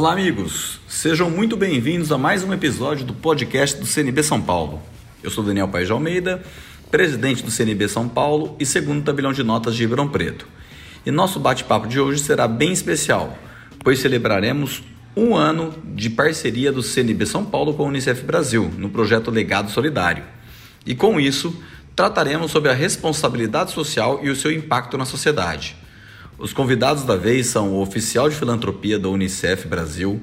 Olá, amigos. Sejam muito bem-vindos a mais um episódio do podcast do CNB São Paulo. Eu sou Daniel Paes de Almeida, presidente do CNB São Paulo e segundo tabelião de notas de Ribeirão Preto. E nosso bate-papo de hoje será bem especial, pois celebraremos um ano de parceria do CNB São Paulo com a Unicef Brasil no projeto Legado Solidário. E com isso, trataremos sobre a responsabilidade social e o seu impacto na sociedade. Os convidados da vez são o oficial de filantropia da Unicef Brasil,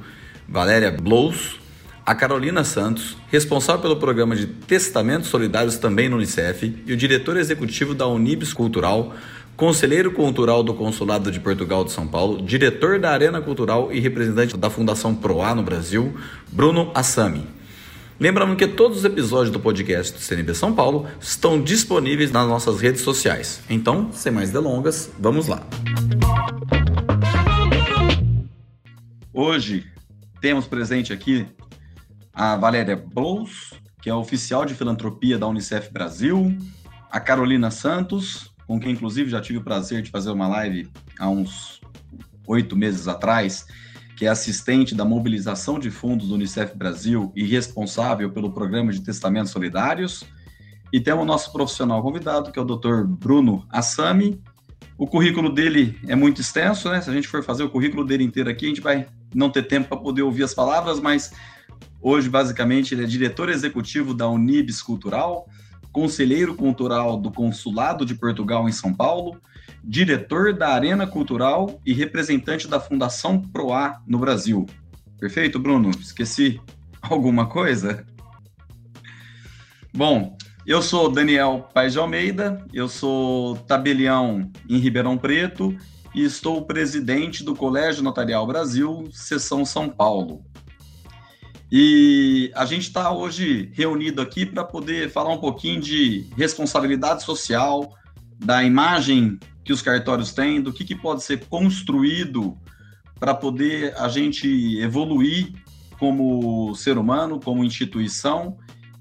Valéria Blows, a Carolina Santos, responsável pelo programa de testamentos solidários também no Unicef, e o diretor executivo da Unibis Cultural, conselheiro cultural do Consulado de Portugal de São Paulo, diretor da Arena Cultural e representante da Fundação Proa no Brasil, Bruno Assami. Lembrando que todos os episódios do podcast do CNB São Paulo estão disponíveis nas nossas redes sociais. Então, sem mais delongas, vamos lá. Hoje temos presente aqui a Valéria Blows, que é oficial de filantropia da Unicef Brasil, a Carolina Santos, com quem inclusive já tive o prazer de fazer uma live há uns oito meses atrás, que é assistente da mobilização de fundos do Unicef Brasil e responsável pelo programa de testamentos solidários. E temos o nosso profissional convidado, que é o Dr. Bruno Assami. O currículo dele é muito extenso, né? Se a gente for fazer o currículo dele inteiro aqui, a gente vai não ter tempo para poder ouvir as palavras, mas hoje, basicamente, ele é diretor executivo da Unibis Cultural, conselheiro cultural do Consulado de Portugal em São Paulo, diretor da Arena Cultural e representante da Fundação Proa no Brasil. Perfeito, Bruno? Esqueci alguma coisa? Bom, eu sou Daniel Paes de Almeida, eu sou tabelião em Ribeirão Preto e estou presidente do Colégio Notarial Brasil, Seção São Paulo. E a gente está hoje reunido aqui para poder falar um pouquinho de responsabilidade social, da imagem que os cartórios têm, do que, que pode ser construído para poder a gente evoluir como ser humano, como instituição.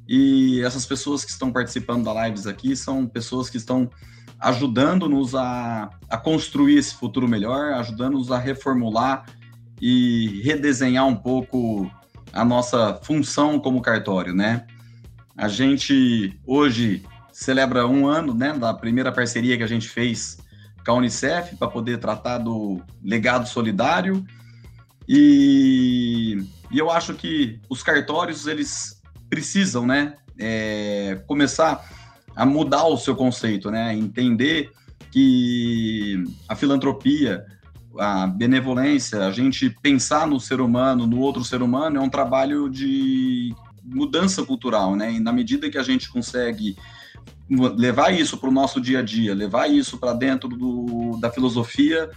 E essas pessoas que estão participando da lives aqui são pessoas que estão ajudando-nos a, a construir esse futuro melhor, ajudando-nos a reformular e redesenhar um pouco a nossa função como cartório, né? A gente hoje celebra um ano, né, da primeira parceria que a gente fez com a Unicef para poder tratar do legado solidário. E, e, eu acho que os cartórios eles precisam, né, é, começar a mudar o seu conceito, né, entender que a filantropia, a benevolência, a gente pensar no ser humano, no outro ser humano, é um trabalho de mudança cultural, né? E na medida que a gente consegue levar isso para o nosso dia a dia, levar isso para dentro do, da filosofia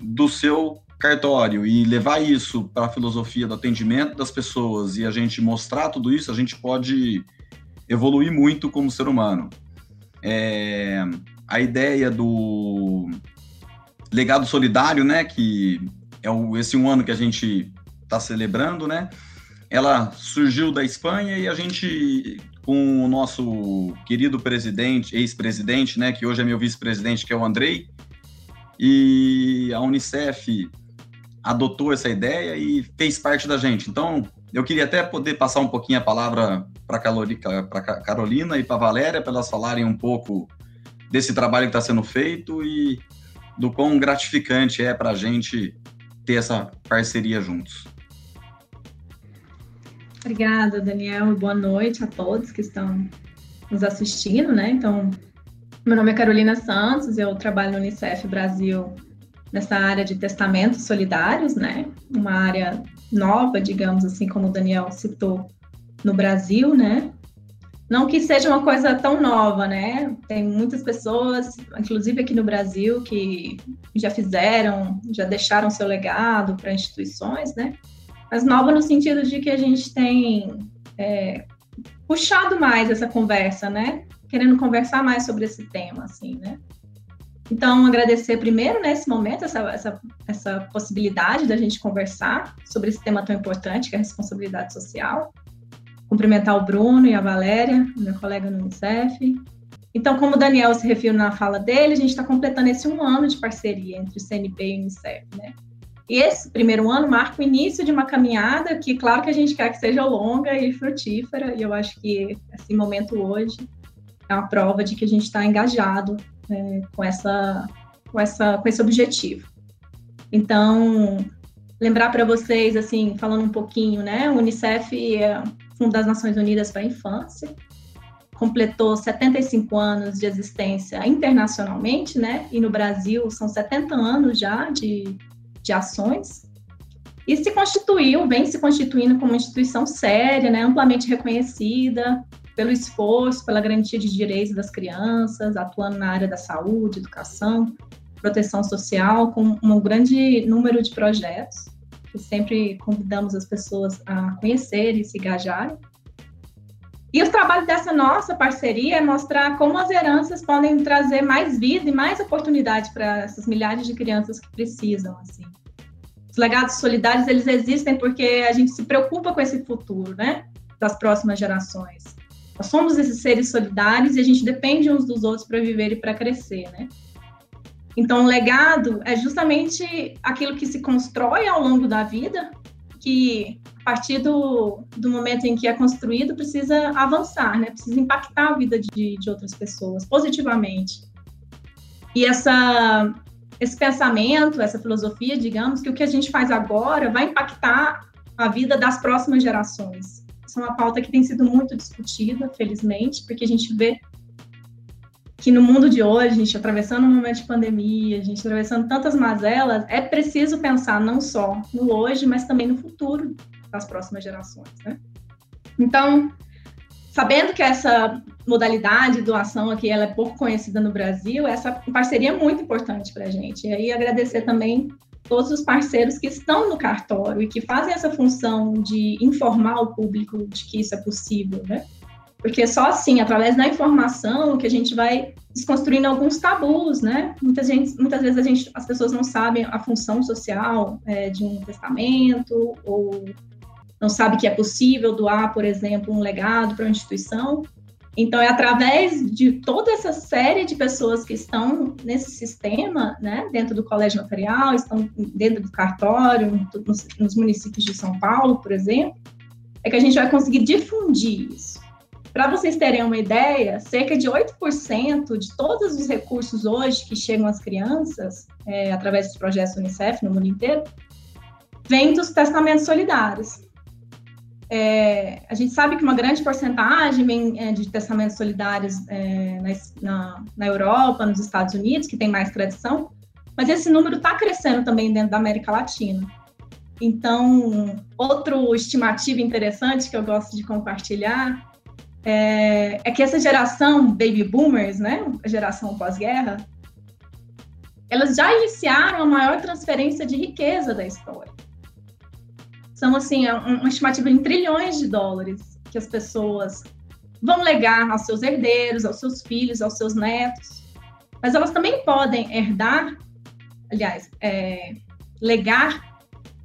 do seu cartório e levar isso para a filosofia do atendimento das pessoas e a gente mostrar tudo isso, a gente pode evoluir muito como ser humano. É, a ideia do legado solidário, né, que é o, esse um ano que a gente está celebrando, né, ela surgiu da Espanha e a gente com o nosso querido presidente, ex-presidente, né, que hoje é meu vice-presidente, que é o Andrei, e a Unicef adotou essa ideia e fez parte da gente. Então, eu queria até poder passar um pouquinho a palavra para a Carolina e para a Valéria, para elas falarem um pouco desse trabalho que está sendo feito e do quão gratificante é para a gente ter essa parceria juntos. Obrigada, Daniel, boa noite a todos que estão nos assistindo, né? Então, meu nome é Carolina Santos, eu trabalho no Unicef Brasil nessa área de testamentos solidários, né? Uma área nova, digamos assim, como o Daniel citou, no Brasil, né? Não que seja uma coisa tão nova, né? Tem muitas pessoas, inclusive aqui no Brasil, que já fizeram, já deixaram seu legado para instituições, né? Mas nova no sentido de que a gente tem é, puxado mais essa conversa, né? Querendo conversar mais sobre esse tema, assim, né? Então, agradecer primeiro nesse momento essa, essa, essa possibilidade da gente conversar sobre esse tema tão importante que é a responsabilidade social. Cumprimentar o Bruno e a Valéria, meu colega no Unicef. Então, como o Daniel se referiu na fala dele, a gente está completando esse um ano de parceria entre o CNP e o Unicef, né? E esse primeiro ano marca o início de uma caminhada que, claro que a gente quer que seja longa e frutífera, e eu acho que esse momento hoje é uma prova de que a gente está engajado é, com, essa, com, essa, com esse objetivo. Então, lembrar para vocês, assim, falando um pouquinho, né, o Unicef é Fundo das Nações Unidas para a Infância, completou 75 anos de existência internacionalmente, né? E no Brasil são 70 anos já de, de ações. E se constituiu, vem se constituindo como uma instituição séria, né, amplamente reconhecida pelo esforço, pela garantia de direitos das crianças, atuando na área da saúde, educação, proteção social, com um grande número de projetos, que sempre convidamos as pessoas a conhecerem e se engajarem. E o trabalho dessa nossa parceria é mostrar como as heranças podem trazer mais vida e mais oportunidade para essas milhares de crianças que precisam, assim. Os legados solidários, eles existem porque a gente se preocupa com esse futuro, né, das próximas gerações. Nós somos esses seres solidários e a gente depende uns dos outros para viver e para crescer, né? Então, o legado é justamente aquilo que se constrói ao longo da vida, que a partir do, do momento em que é construído, precisa avançar, né? Precisa impactar a vida de, de outras pessoas positivamente. E essa, esse pensamento, essa filosofia, digamos, que o que a gente faz agora vai impactar a vida das próximas gerações. Isso é uma pauta que tem sido muito discutida, felizmente, porque a gente vê que no mundo de hoje, a gente atravessando um momento de pandemia, a gente atravessando tantas mazelas, é preciso pensar não só no hoje, mas também no futuro das próximas gerações, né? Então, sabendo que essa modalidade de doação aqui ela é pouco conhecida no Brasil, essa parceria é muito importante para a gente. E aí agradecer também todos os parceiros que estão no cartório e que fazem essa função de informar o público de que isso é possível, né? Porque só assim, através da informação, que a gente vai desconstruindo alguns tabus, né? Muitas, gente, muitas vezes a gente, as pessoas não sabem a função social é, de um testamento, ou não sabem que é possível doar, por exemplo, um legado para uma instituição. Então, é através de toda essa série de pessoas que estão nesse sistema, né, dentro do colégio notarial, estão dentro do cartório, nos, nos municípios de São Paulo, por exemplo, é que a gente vai conseguir difundir isso. Para vocês terem uma ideia, cerca de 8% de todos os recursos hoje que chegam às crianças, é, através dos projetos Unicef no mundo inteiro, vem dos testamentos solidários. É, a gente sabe que uma grande porcentagem vem é, de testamentos solidários é, na, na, Europa, nos Estados Unidos, que tem mais tradição, mas esse número está crescendo também dentro da América Latina. Então, outro estimativo interessante que eu gosto de compartilhar é, é que essa geração baby boomers, né, a geração pós-guerra, elas já iniciaram a maior transferência de riqueza da história. São, assim, é uma estimativa em trilhões de dólares que as pessoas vão legar aos seus herdeiros, aos seus filhos, aos seus netos. Mas elas também podem herdar, aliás, é, legar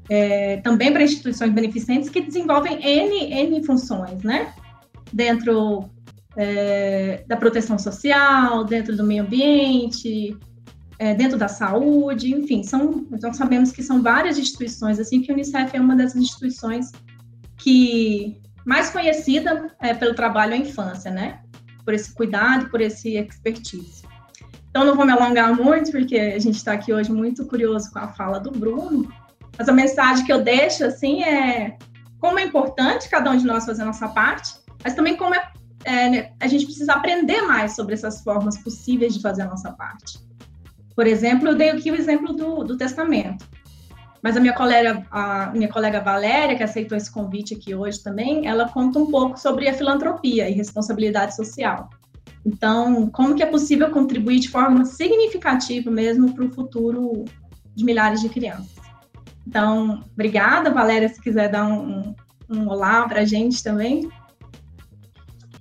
é, também para instituições beneficentes que desenvolvem N, N funções, né? dentro é, da proteção social, dentro do meio ambiente, é, dentro da saúde, enfim, são, nós sabemos que são várias instituições, assim que o Unicef é uma das instituições que mais conhecida é, pelo trabalho à infância, né? Por esse cuidado, por esse expertise. Então, não vou me alongar muito, porque a gente está aqui hoje muito curioso com a fala do Bruno, mas a mensagem que eu deixo, assim, é como é importante cada um de nós fazer a nossa parte, mas também como é, é, né, a gente precisa aprender mais sobre essas formas possíveis de fazer a nossa parte. Por exemplo, eu dei aqui o exemplo do, do testamento. Mas a minha colega, a minha colega Valéria, que aceitou esse convite aqui hoje também, ela conta um pouco sobre a filantropia e responsabilidade social. Então, como que é possível contribuir de forma significativa mesmo para o futuro de milhares de crianças? Então, obrigada, Valéria, se quiser dar um, um olá para a gente também.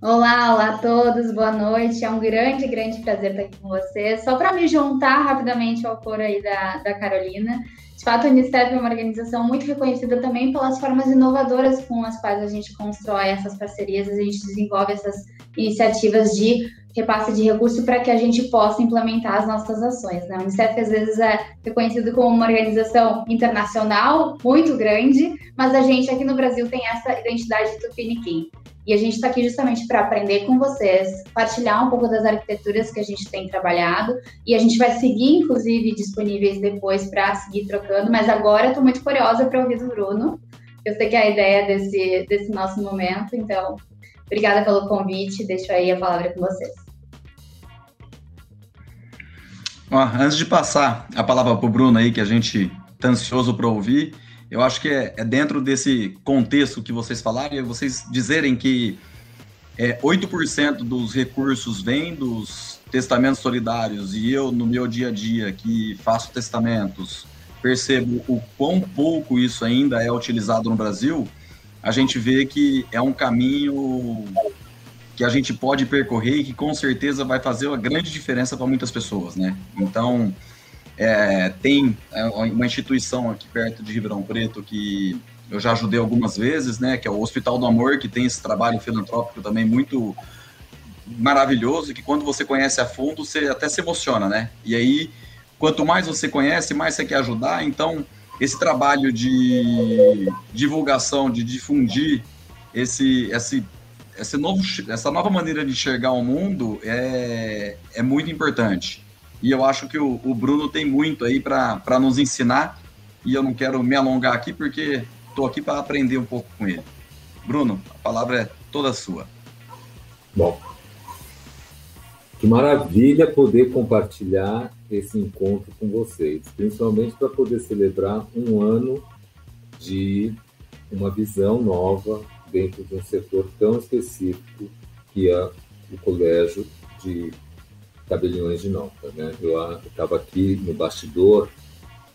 Olá, olá a todos, boa noite. É um grande, grande prazer estar aqui com vocês. Só para me juntar rapidamente ao coro aí da, da Carolina, de fato, a Unicef é uma organização muito reconhecida também pelas formas inovadoras com as quais a gente constrói essas parcerias, a gente desenvolve essas iniciativas de repasse de recurso para que a gente possa implementar as nossas ações. Né? O Unicef às vezes é reconhecido como uma organização internacional muito grande, mas a gente aqui no Brasil tem essa identidade tupiniquim. E a gente está aqui justamente para aprender com vocês, partilhar um pouco das arquiteturas que a gente tem trabalhado e a gente vai seguir, inclusive, disponíveis depois para seguir trocando. Mas agora estou muito curiosa para ouvir do Bruno. Eu sei que é a ideia desse, desse nosso momento, então obrigada pelo convite. Deixo aí a palavra com vocês. Ó, antes de passar a palavra para o Bruno aí, que a gente está ansioso para ouvir, eu acho que é, é, dentro desse contexto que vocês falaram, e vocês dizerem que é, 8% dos recursos vêm dos testamentos solidários, e eu, no meu dia a dia, que faço testamentos, percebo o quão pouco isso ainda é utilizado no Brasil, a gente vê que é um caminho que a gente pode percorrer e que com certeza vai fazer uma grande diferença para muitas pessoas, né? Então, é, tem é, uma instituição aqui perto de Ribeirão Preto que eu já ajudei algumas vezes, né? Que é o Hospital do Amor, que tem esse trabalho filantrópico também muito maravilhoso, que quando você conhece a fundo, você até se emociona, né? E aí, quanto mais você conhece, mais você quer ajudar. Então, esse trabalho de divulgação, de difundir esse, esse, esse novo, essa nova maneira de enxergar o mundo é, é muito importante. E eu acho que o, o Bruno tem muito aí para nos ensinar. E eu não quero me alongar aqui porque estou aqui para aprender um pouco com ele. Bruno, a palavra é toda sua. Bom, que maravilha poder compartilhar esse encontro com vocês, principalmente para poder celebrar um ano de uma visão nova dentro de um setor tão específico que é o colégio de tabeliões de nota. Né? Eu estava aqui no bastidor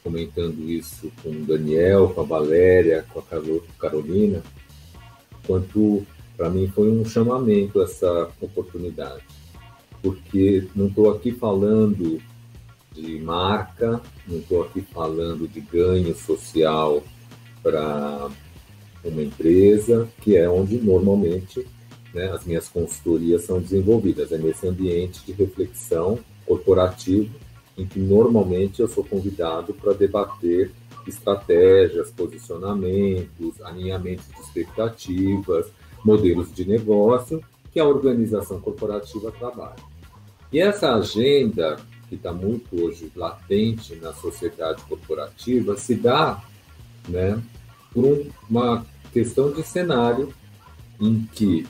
comentando isso com o Daniel, com a Valéria, com a Carolina, quanto para mim foi um chamamento essa oportunidade, porque não estou aqui falando de marca, não estou aqui falando de ganho social para uma empresa, que é onde normalmente né, as minhas consultorias são desenvolvidas. É nesse ambiente de reflexão corporativo em que normalmente eu sou convidado para debater estratégias, posicionamentos, alinhamentos de expectativas, modelos de negócio que a organização corporativa trabalha. E essa agenda, que está muito hoje latente na sociedade corporativa, se dá né, por uma questão de cenário em que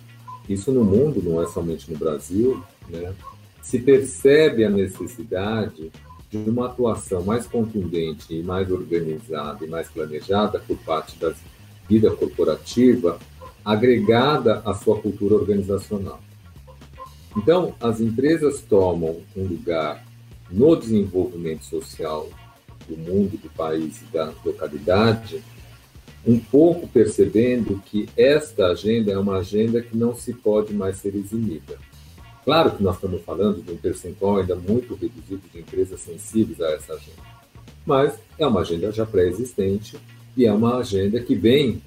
isso no mundo, não é somente no Brasil, né? se percebe a necessidade de uma atuação mais contundente e mais organizada e mais planejada por parte da vida corporativa, agregada à sua cultura organizacional. Então, as empresas tomam um lugar no desenvolvimento social do mundo, do país e da localidade um pouco percebendo que esta agenda é uma agenda que não se pode mais ser eximida. Claro que nós estamos falando de um percentual ainda muito reduzido de empresas sensíveis a essa agenda, mas é uma agenda já pré-existente e é uma agenda que vem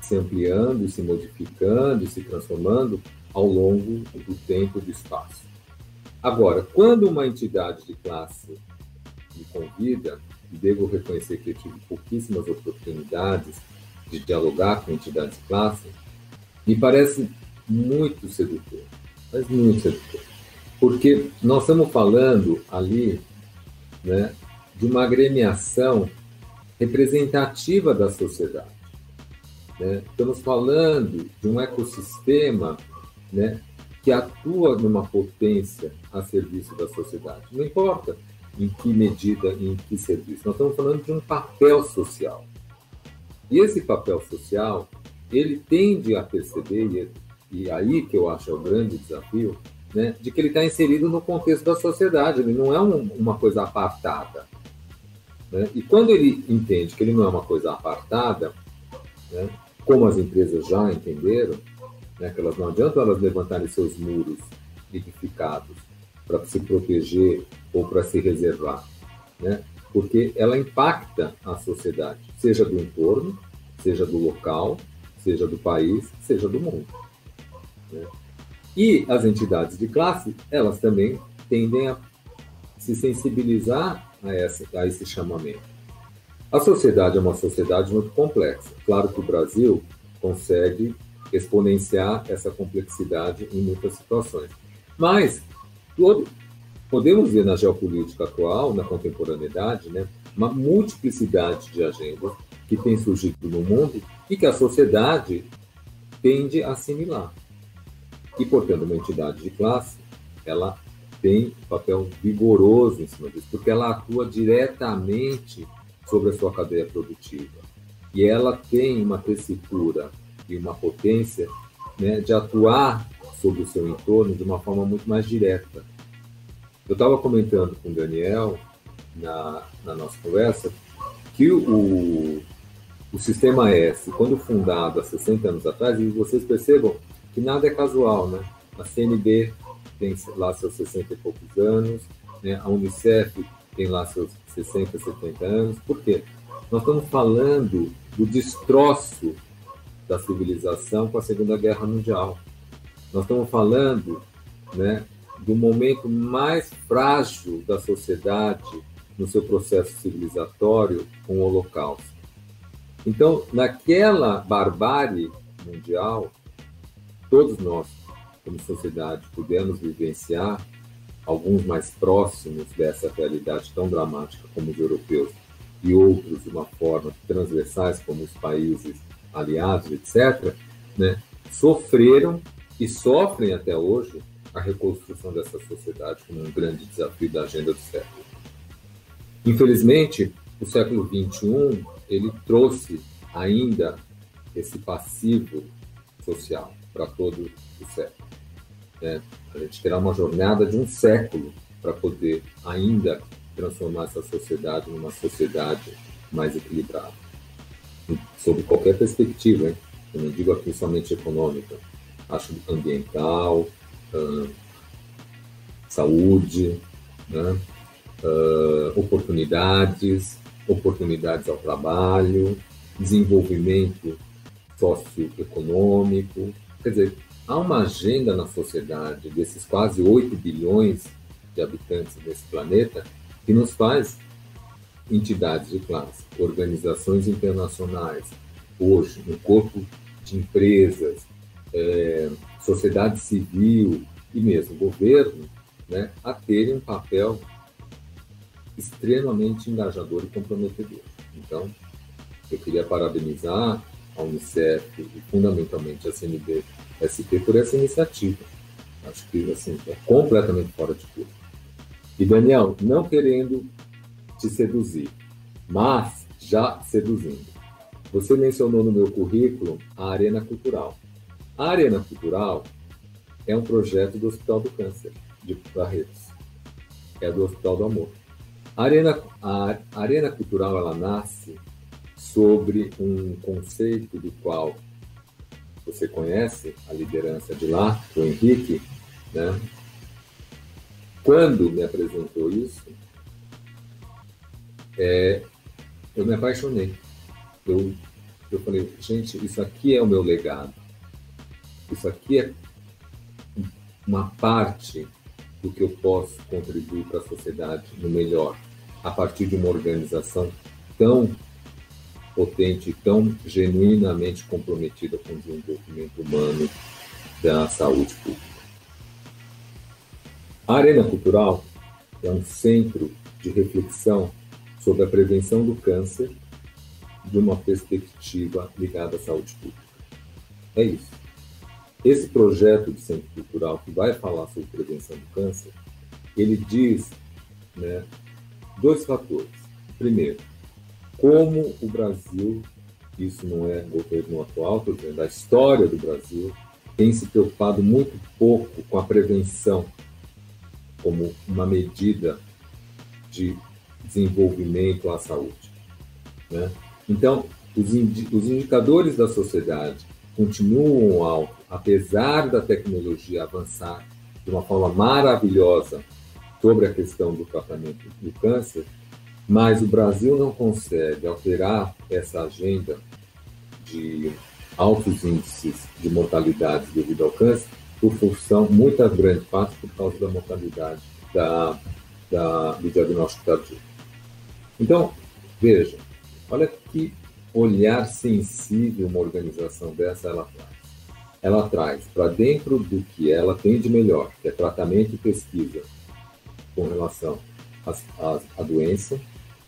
se ampliando, se modificando, se transformando ao longo do tempo e do espaço. Agora, quando uma entidade de classe me convida, e devo reconhecer que eu tive pouquíssimas oportunidades de dialogar com entidades de classe, me parece muito sedutor, mas muito sedutor. Porque nós estamos falando ali né, de uma agremiação representativa da sociedade. Né? Estamos falando de um ecossistema né, que atua numa potência a serviço da sociedade. Não importa em que medida, em que serviço. Nós estamos falando de um papel social. E esse papel social, ele tende a perceber, e, e aí que eu acho é o grande desafio, né, de que ele está inserido no contexto da sociedade, ele não é um, uma coisa apartada. Né? E quando ele entende que ele não é uma coisa apartada, né, como as empresas já entenderam, né, que elas não adiantam elas levantarem seus muros edificados para se proteger ou para se reservar, né? porque ela impacta a sociedade, seja do entorno, seja do local, seja do país, seja do mundo. Né? E as entidades de classe, elas também tendem a se sensibilizar a, essa, a esse chamamento. A sociedade é uma sociedade muito complexa. Claro que o Brasil consegue exponenciar essa complexidade em muitas situações. Mas podemos ver na geopolítica atual, na contemporaneidade, né, uma multiplicidade de agendas que tem surgido no mundo e que a sociedade tende a assimilar. E, portanto, uma entidade de classe, ela tem um papel vigoroso em cima disso, porque ela atua diretamente sobre a sua cadeia produtiva. E ela tem uma tessitura e uma potência né, de atuar sobre o seu entorno de uma forma muito mais direta. Eu estava comentando com o Daniel, na, na nossa conversa, que o, o sistema S, quando fundado há 60 anos atrás, e vocês percebam que nada é casual, né? A CNB tem lá seus 60 e poucos anos, né? a Unicef tem lá seus 60, 70 anos. Por quê? Nós estamos falando do destroço da civilização com a Segunda Guerra Mundial. Nós estamos falando né, do momento mais frágil da sociedade no seu processo civilizatório com o Holocausto. Então, naquela barbárie mundial, todos nós, como sociedade, pudemos vivenciar, alguns mais próximos dessa realidade tão dramática como os europeus, e outros de uma forma transversais, como os países aliados, etc., né, sofreram e sofrem até hoje a reconstrução dessa sociedade como um grande desafio da agenda do século. Infelizmente, o século XXI ele trouxe ainda esse passivo social para todo o século. Né? A gente terá uma jornada de um século para poder ainda transformar essa sociedade numa sociedade mais equilibrada, sob qualquer perspectiva. Hein? Eu não digo aqui somente econômica, acho ambiental, uh, saúde, né? uh, oportunidades, oportunidades ao trabalho, desenvolvimento socioeconômico. Quer dizer, há uma agenda na sociedade desses quase 8 bilhões de habitantes desse planeta que nos faz entidades de classe, organizações internacionais, hoje, um corpo de empresas, é, sociedade civil e mesmo governo, né, a terem um papel extremamente engajador e comprometedor. Então, eu queria parabenizar a Unicef e fundamentalmente a CNB-SP por essa iniciativa. Acho que assim, é completamente fora de curso. E Daniel, não querendo te seduzir, mas já seduzindo. Você mencionou no meu currículo a Arena Cultural. A Arena Cultural é um projeto do Hospital do Câncer de Barretos. É do Hospital do Amor. A Arena, a Arena Cultural ela nasce sobre um conceito do qual você conhece a liderança de lá, o Henrique, né? Quando me apresentou isso, é, eu me apaixonei. Eu, eu falei, gente, isso aqui é o meu legado. Isso aqui é uma parte do que eu posso contribuir para a sociedade no melhor, a partir de uma organização tão potente, tão genuinamente comprometida com o desenvolvimento humano da saúde pública. A Arena Cultural é um centro de reflexão sobre a prevenção do câncer de uma perspectiva ligada à saúde pública. É isso. Esse projeto de centro cultural que vai falar sobre prevenção do câncer, ele diz né, dois fatores. Primeiro, como o Brasil, isso não é governo atual, estou dizendo, a história do Brasil tem se preocupado muito pouco com a prevenção como uma medida de desenvolvimento à saúde. Né? Então, os, indi os indicadores da sociedade continuam altos, apesar da tecnologia avançar de uma forma maravilhosa sobre a questão do tratamento do câncer, mas o Brasil não consegue alterar essa agenda de altos índices de mortalidade devido ao câncer, por função, muita grande parte por causa da mortalidade da, da, do diagnóstico tardio. Então, veja, olha que olhar sensível uma organização dessa ela traz. Ela traz para dentro do que ela tem de melhor, que é tratamento e pesquisa com relação à doença,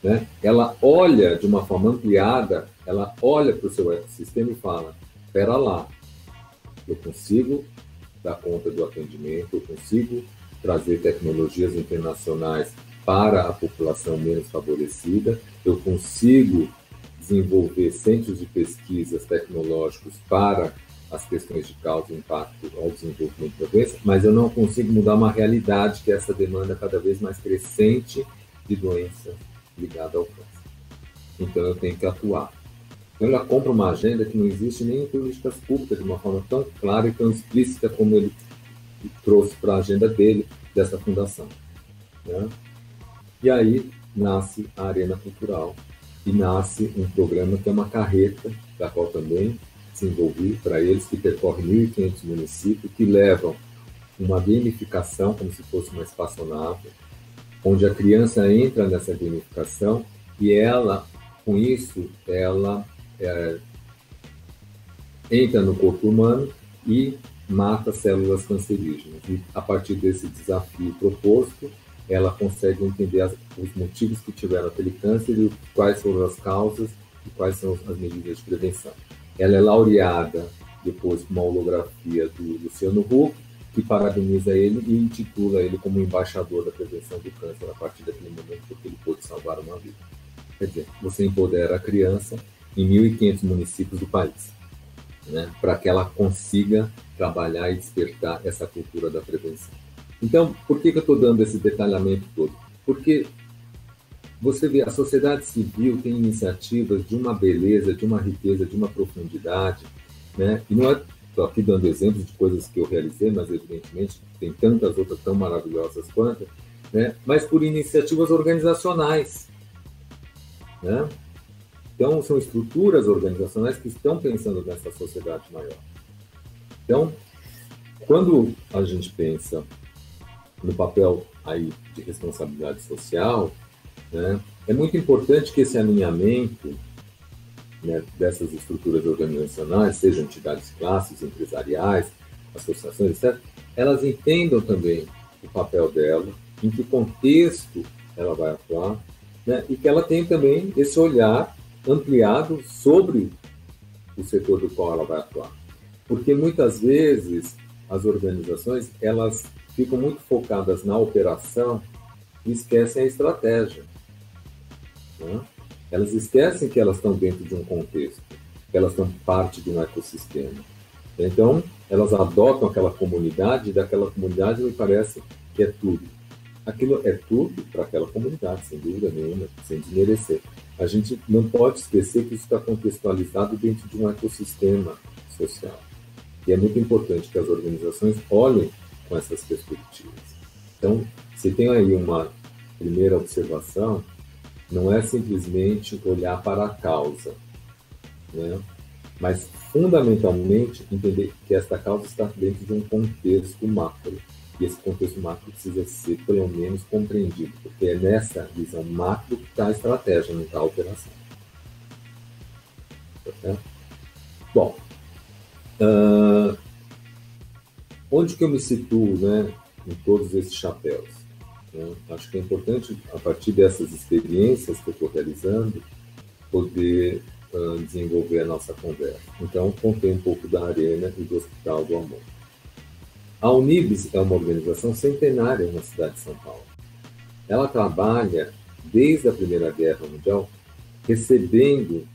né? ela olha de uma forma ampliada, ela olha para o seu ecossistema e fala: espera lá, eu consigo dar conta do atendimento, eu consigo trazer tecnologias internacionais para a população menos favorecida, eu consigo desenvolver centros de pesquisas tecnológicos para as questões de causa e impacto ao desenvolvimento da doença, mas eu não consigo mudar uma realidade que é essa demanda cada vez mais crescente de doença ligada ao câncer. Então eu tenho que atuar. Então ela compra uma agenda que não existe nem em políticas públicas de uma forma tão clara e tão explícita como ele trouxe para a agenda dele, dessa fundação. Né? E aí nasce a Arena Cultural e nasce um programa que é uma carreta, da qual também se envolvi para eles, que percorre 1.500 municípios, que levam uma gamificação, como se fosse uma espaçonave, onde a criança entra nessa gamificação e ela, com isso, ela é, entra no corpo humano e mata células cancerígenas. E a partir desse desafio proposto, ela consegue entender as, os motivos que tiveram aquele câncer e quais foram as causas e quais são as medidas de prevenção. Ela é laureada depois com uma holografia do Luciano Huck, que parabeniza ele e intitula ele como embaixador da prevenção do câncer a partir daquele momento porque ele pôde salvar uma vida. Quer dizer, você empodera a criança em 1.500 municípios do país, né, para que ela consiga trabalhar e despertar essa cultura da prevenção. Então, por que, que eu estou dando esse detalhamento todo? Porque você vê, a sociedade civil tem iniciativas de uma beleza, de uma riqueza, de uma profundidade, né? E não é, estou aqui dando exemplos de coisas que eu realizei, mas evidentemente tem tantas outras tão maravilhosas quanto, né? Mas por iniciativas organizacionais, né? Então, são estruturas organizacionais que estão pensando nessa sociedade maior. Então, quando a gente pensa no papel aí de responsabilidade social, né, é muito importante que esse alinhamento né, dessas estruturas organizacionais, sejam entidades classes, empresariais, associações, etc., elas entendam também o papel dela, em que contexto ela vai atuar, né, e que ela tenha também esse olhar ampliado sobre o setor do qual ela vai atuar. Porque muitas vezes as organizações elas ficam muito focadas na operação e esquecem a estratégia. Né? Elas esquecem que elas estão dentro de um contexto, que elas estão parte de um ecossistema. Então, elas adotam aquela comunidade, e daquela comunidade me parece que é tudo. Aquilo é tudo para aquela comunidade, sem dúvida nenhuma, sem desmerecer a gente não pode esquecer que isso está contextualizado dentro de um ecossistema social. E é muito importante que as organizações olhem com essas perspectivas. Então, se tem aí uma primeira observação, não é simplesmente olhar para a causa, né? mas fundamentalmente entender que esta causa está dentro de um contexto macro e esse contexto macro precisa ser, pelo menos, compreendido, porque é nessa visão macro que está a estratégia, não está a operação. Tá Bom, uh, onde que eu me situo né, em todos esses chapéus? Né? Acho que é importante, a partir dessas experiências que eu estou realizando, poder uh, desenvolver a nossa conversa. Então, contei um pouco da Arena e do Hospital do Amor. A Unibis é uma organização centenária na cidade de São Paulo. Ela trabalha desde a Primeira Guerra Mundial, recebendo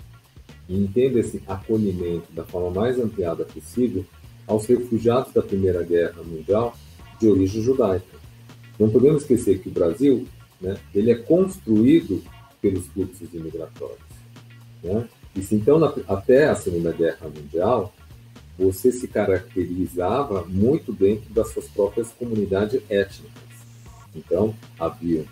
e entendo esse acolhimento da forma mais ampliada possível aos refugiados da Primeira Guerra Mundial de origem judaica. Não podemos esquecer que o Brasil, né, ele é construído pelos fluxos imigratórios. Né? E se então, na, até a Segunda Guerra Mundial, você se caracterizava muito dentro das suas próprias comunidades étnicas. Então, havia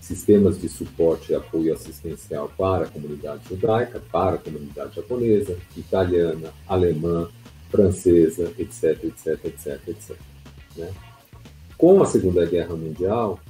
sistemas de suporte e apoio assistencial para a comunidade judaica, para a comunidade japonesa, italiana, alemã, francesa, etc, etc, etc, etc. Né? Com a Segunda Guerra Mundial,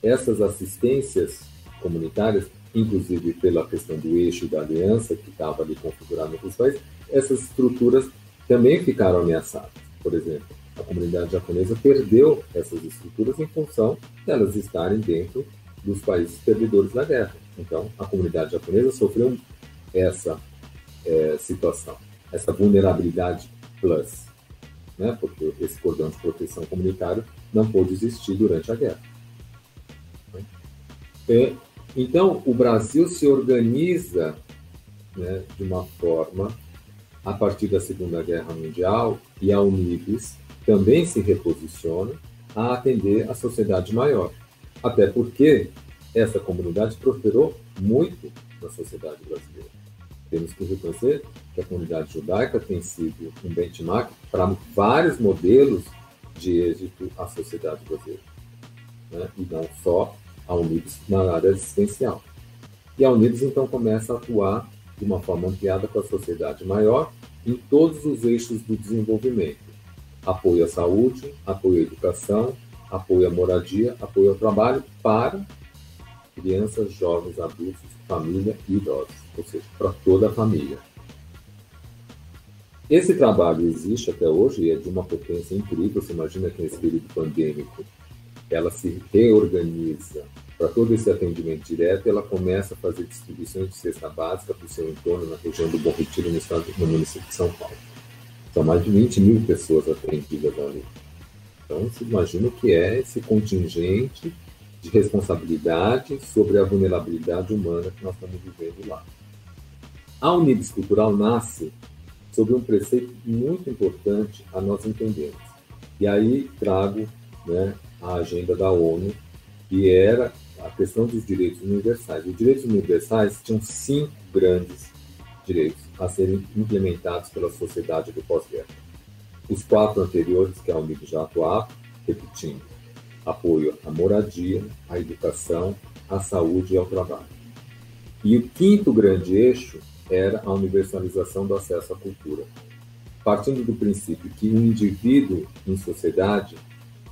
essas assistências comunitárias, inclusive pela questão do eixo da aliança que estava ali configurado nos países, essas estruturas também ficaram ameaçadas. Por exemplo, a comunidade japonesa perdeu essas estruturas em função delas estarem dentro dos países perdedores da guerra. Então, a comunidade japonesa sofreu essa é, situação, essa vulnerabilidade plus, né? porque esse cordão de proteção comunitário não pôde existir durante a guerra. É, então, o Brasil se organiza né, de uma forma a partir da Segunda Guerra Mundial e a Unibis também se reposiciona a atender a sociedade maior. Até porque essa comunidade prosperou muito na sociedade brasileira. Temos que reconhecer que a comunidade judaica tem sido um benchmark para vários modelos de êxito à sociedade brasileira. Né? E não só a Unidos na área assistencial. E a Unidos, então, começa a atuar de uma forma ampliada com a sociedade maior em todos os eixos do desenvolvimento apoio à saúde, apoio à educação, apoio à moradia, apoio ao trabalho para crianças, jovens, adultos, família e idosos, ou seja, para toda a família. Esse trabalho existe até hoje e é de uma potência incrível. Você imagina que nesse período pandêmico ela se reorganiza para todo esse atendimento direto, ela começa a fazer distribuições de cesta básica para o seu entorno na região do Bom Retiro, no, estado, no município de São Paulo. São mais de 20 mil pessoas atendidas ali. Então, você imagina o que é esse contingente de responsabilidade sobre a vulnerabilidade humana que nós estamos vivendo lá. A Unides Cultural nasce sobre um preceito muito importante a nós entendermos. E aí trago né, a agenda da ONU, que era a questão dos direitos universais. Os direitos universais tinham cinco grandes direitos a serem implementados pela sociedade do pós-guerra. Os quatro anteriores que a Unido já atuava, repetindo, apoio à moradia, à educação, à saúde e ao trabalho. E o quinto grande eixo era a universalização do acesso à cultura, partindo do princípio que o um indivíduo em sociedade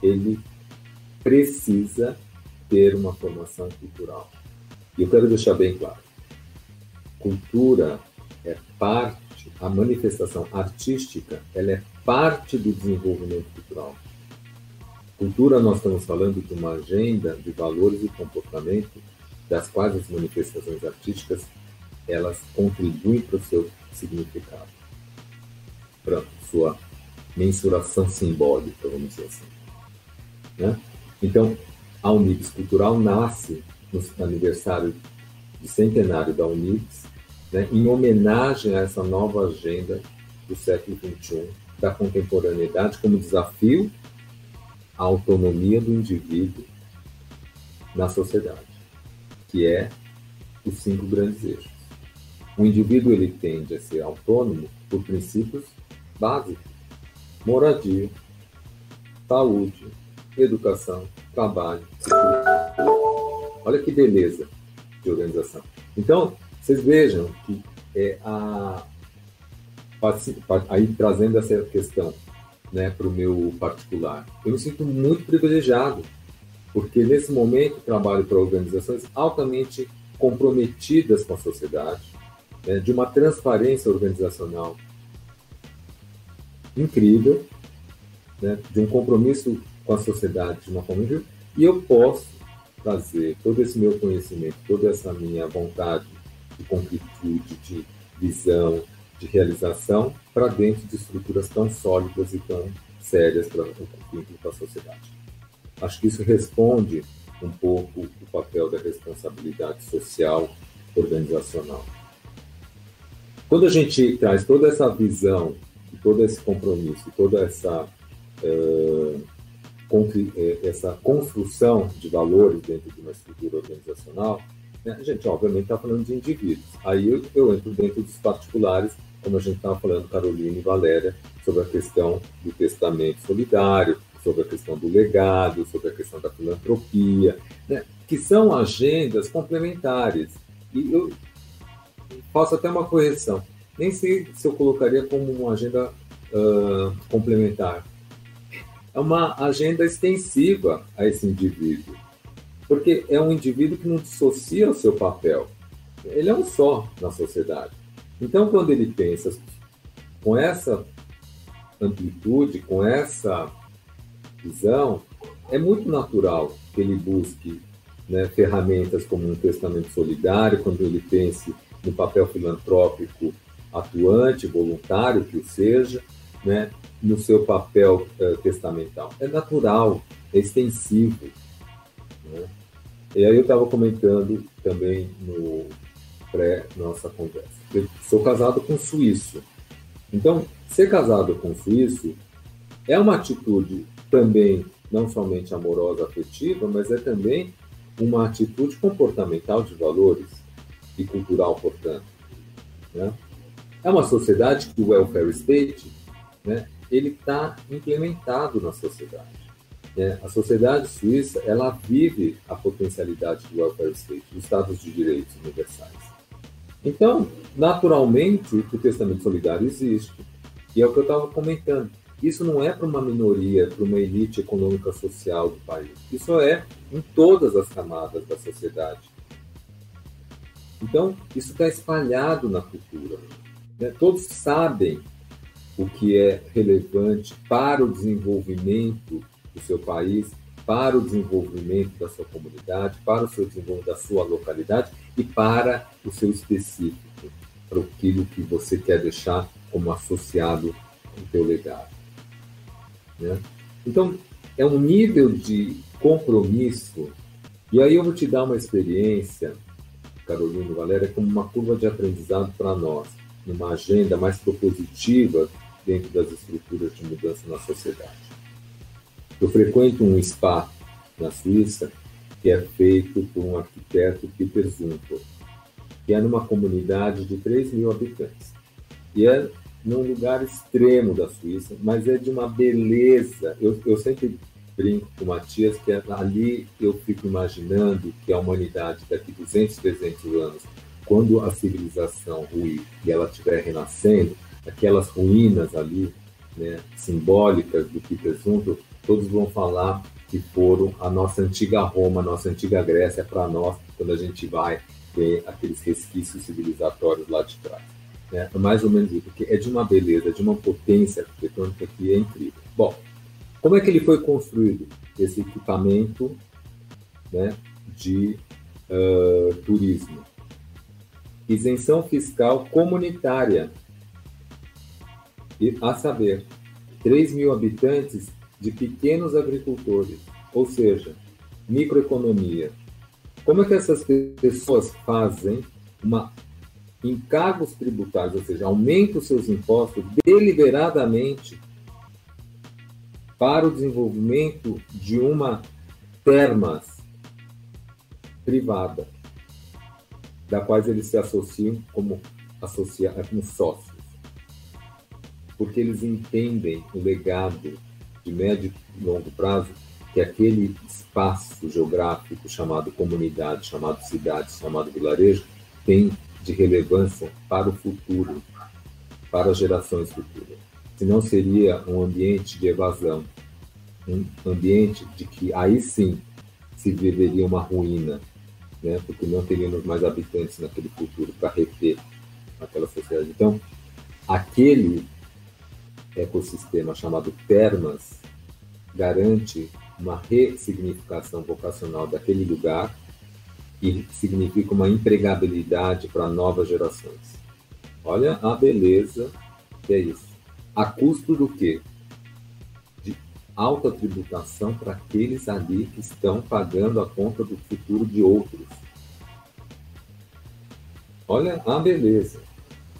ele precisa ter uma formação cultural. E eu quero deixar bem claro: cultura é parte, a manifestação artística, ela é parte do desenvolvimento cultural. Cultura, nós estamos falando de uma agenda de valores e comportamento das quais as manifestações artísticas elas contribuem para o seu significado, para sua mensuração simbólica, vamos dizer assim. Né? Então, a Unibis Cultural nasce no aniversário de centenário da Unibis né, em homenagem a essa nova agenda do século XXI, da contemporaneidade, como desafio à autonomia do indivíduo na sociedade, que é os cinco grandes eixos. O indivíduo ele tende a ser autônomo por princípios básicos: moradia, saúde, educação, trabalho, Olha que beleza de organização. Então, vocês vejam que é, a, aí trazendo essa questão né, para o meu particular, eu me sinto muito privilegiado, porque nesse momento trabalho para organizações altamente comprometidas com a sociedade, né, de uma transparência organizacional incrível, né, de um compromisso com a sociedade de uma forma incrível, e eu posso trazer todo esse meu conhecimento, toda essa minha vontade de concretude, de visão, de realização para dentro de estruturas tão sólidas e tão sérias para a sociedade. Acho que isso responde um pouco o papel da responsabilidade social organizacional. Quando a gente traz toda essa visão, todo esse compromisso, toda essa, uh, essa construção de valores dentro de uma estrutura organizacional, né? A gente, obviamente, está falando de indivíduos. Aí eu, eu entro dentro dos particulares, como a gente estava falando, Carolina e Valéria, sobre a questão do testamento solidário, sobre a questão do legado, sobre a questão da filantropia, né? que são agendas complementares. E eu faço até uma correção. Nem sei se eu colocaria como uma agenda uh, complementar. é uma agenda extensiva a esse indivíduo, porque é um indivíduo que não dissocia o seu papel. Ele é um só na sociedade. Então, quando ele pensa com essa amplitude, com essa visão, é muito natural que ele busque né, ferramentas como um testamento solidário, quando ele pense no papel filantrópico atuante, voluntário que seja, né, no seu papel uh, testamental. É natural, é extensivo. Né? E aí eu estava comentando também no pré-nossa conversa. Eu sou casado com um suíço. Então, ser casado com um suíço é uma atitude também não somente amorosa, afetiva, mas é também uma atitude comportamental de valores e cultural, portanto. Né? É uma sociedade que o welfare state, né, ele está implementado na sociedade. Né? A sociedade suíça, ela vive a potencialidade do welfare state, dos estados de direitos universais. Então, naturalmente, o testamento solidário existe. E é o que eu estava comentando. Isso não é para uma minoria, para uma elite econômica social do país. Isso é em todas as camadas da sociedade. Então, isso está espalhado na cultura. Né? Todos sabem o que é relevante para o desenvolvimento do seu país, para o desenvolvimento da sua comunidade, para o seu desenvolvimento da sua localidade e para o seu específico, para aquilo que você quer deixar como associado ao teu legado. Né? Então, é um nível de compromisso, e aí eu vou te dar uma experiência, Carolina e Valéria, como uma curva de aprendizado para nós, numa agenda mais propositiva dentro das estruturas de mudança na sociedade. Eu frequento um spa na Suíça que é feito por um arquiteto Peter Zumthor, que é numa comunidade de 3 mil habitantes. E é num lugar extremo da Suíça, mas é de uma beleza. Eu, eu sempre brinco com o Matias que é, ali eu fico imaginando que a humanidade daqui 200, 300 anos, quando a civilização ruir e ela estiver renascendo, aquelas ruínas ali, né, simbólicas do Peter Zumthor, todos vão falar que foram a nossa antiga Roma, a nossa antiga Grécia para nós, quando a gente vai ver aqueles resquícios civilizatórios lá de trás. Né? É mais ou menos isso, porque é de uma beleza, de uma potência arquitetônica que é incrível. Bom, como é que ele foi construído? Esse equipamento né, de uh, turismo. Isenção fiscal comunitária. E, a saber, 3 mil habitantes de pequenos agricultores, ou seja, microeconomia. Como é que essas pessoas fazem uma encargos tributários, ou seja, aumentam seus impostos deliberadamente para o desenvolvimento de uma termas privada, da quais eles se associam como, associa, como sócios. Porque eles entendem o legado de médio e longo prazo que aquele espaço geográfico chamado comunidade, chamado cidade, chamado vilarejo, tem de relevância para o futuro, para as gerações futuras. Senão seria um ambiente de evasão, um ambiente de que aí sim se viveria uma ruína, né? porque não teríamos mais habitantes naquele futuro para reter aquela sociedade. Então, aquele ecossistema chamado termas garante uma ressignificação vocacional daquele lugar e significa uma empregabilidade para novas gerações. Olha a beleza que é isso. A custo do quê? De alta tributação para aqueles ali que estão pagando a conta do futuro de outros. Olha a beleza,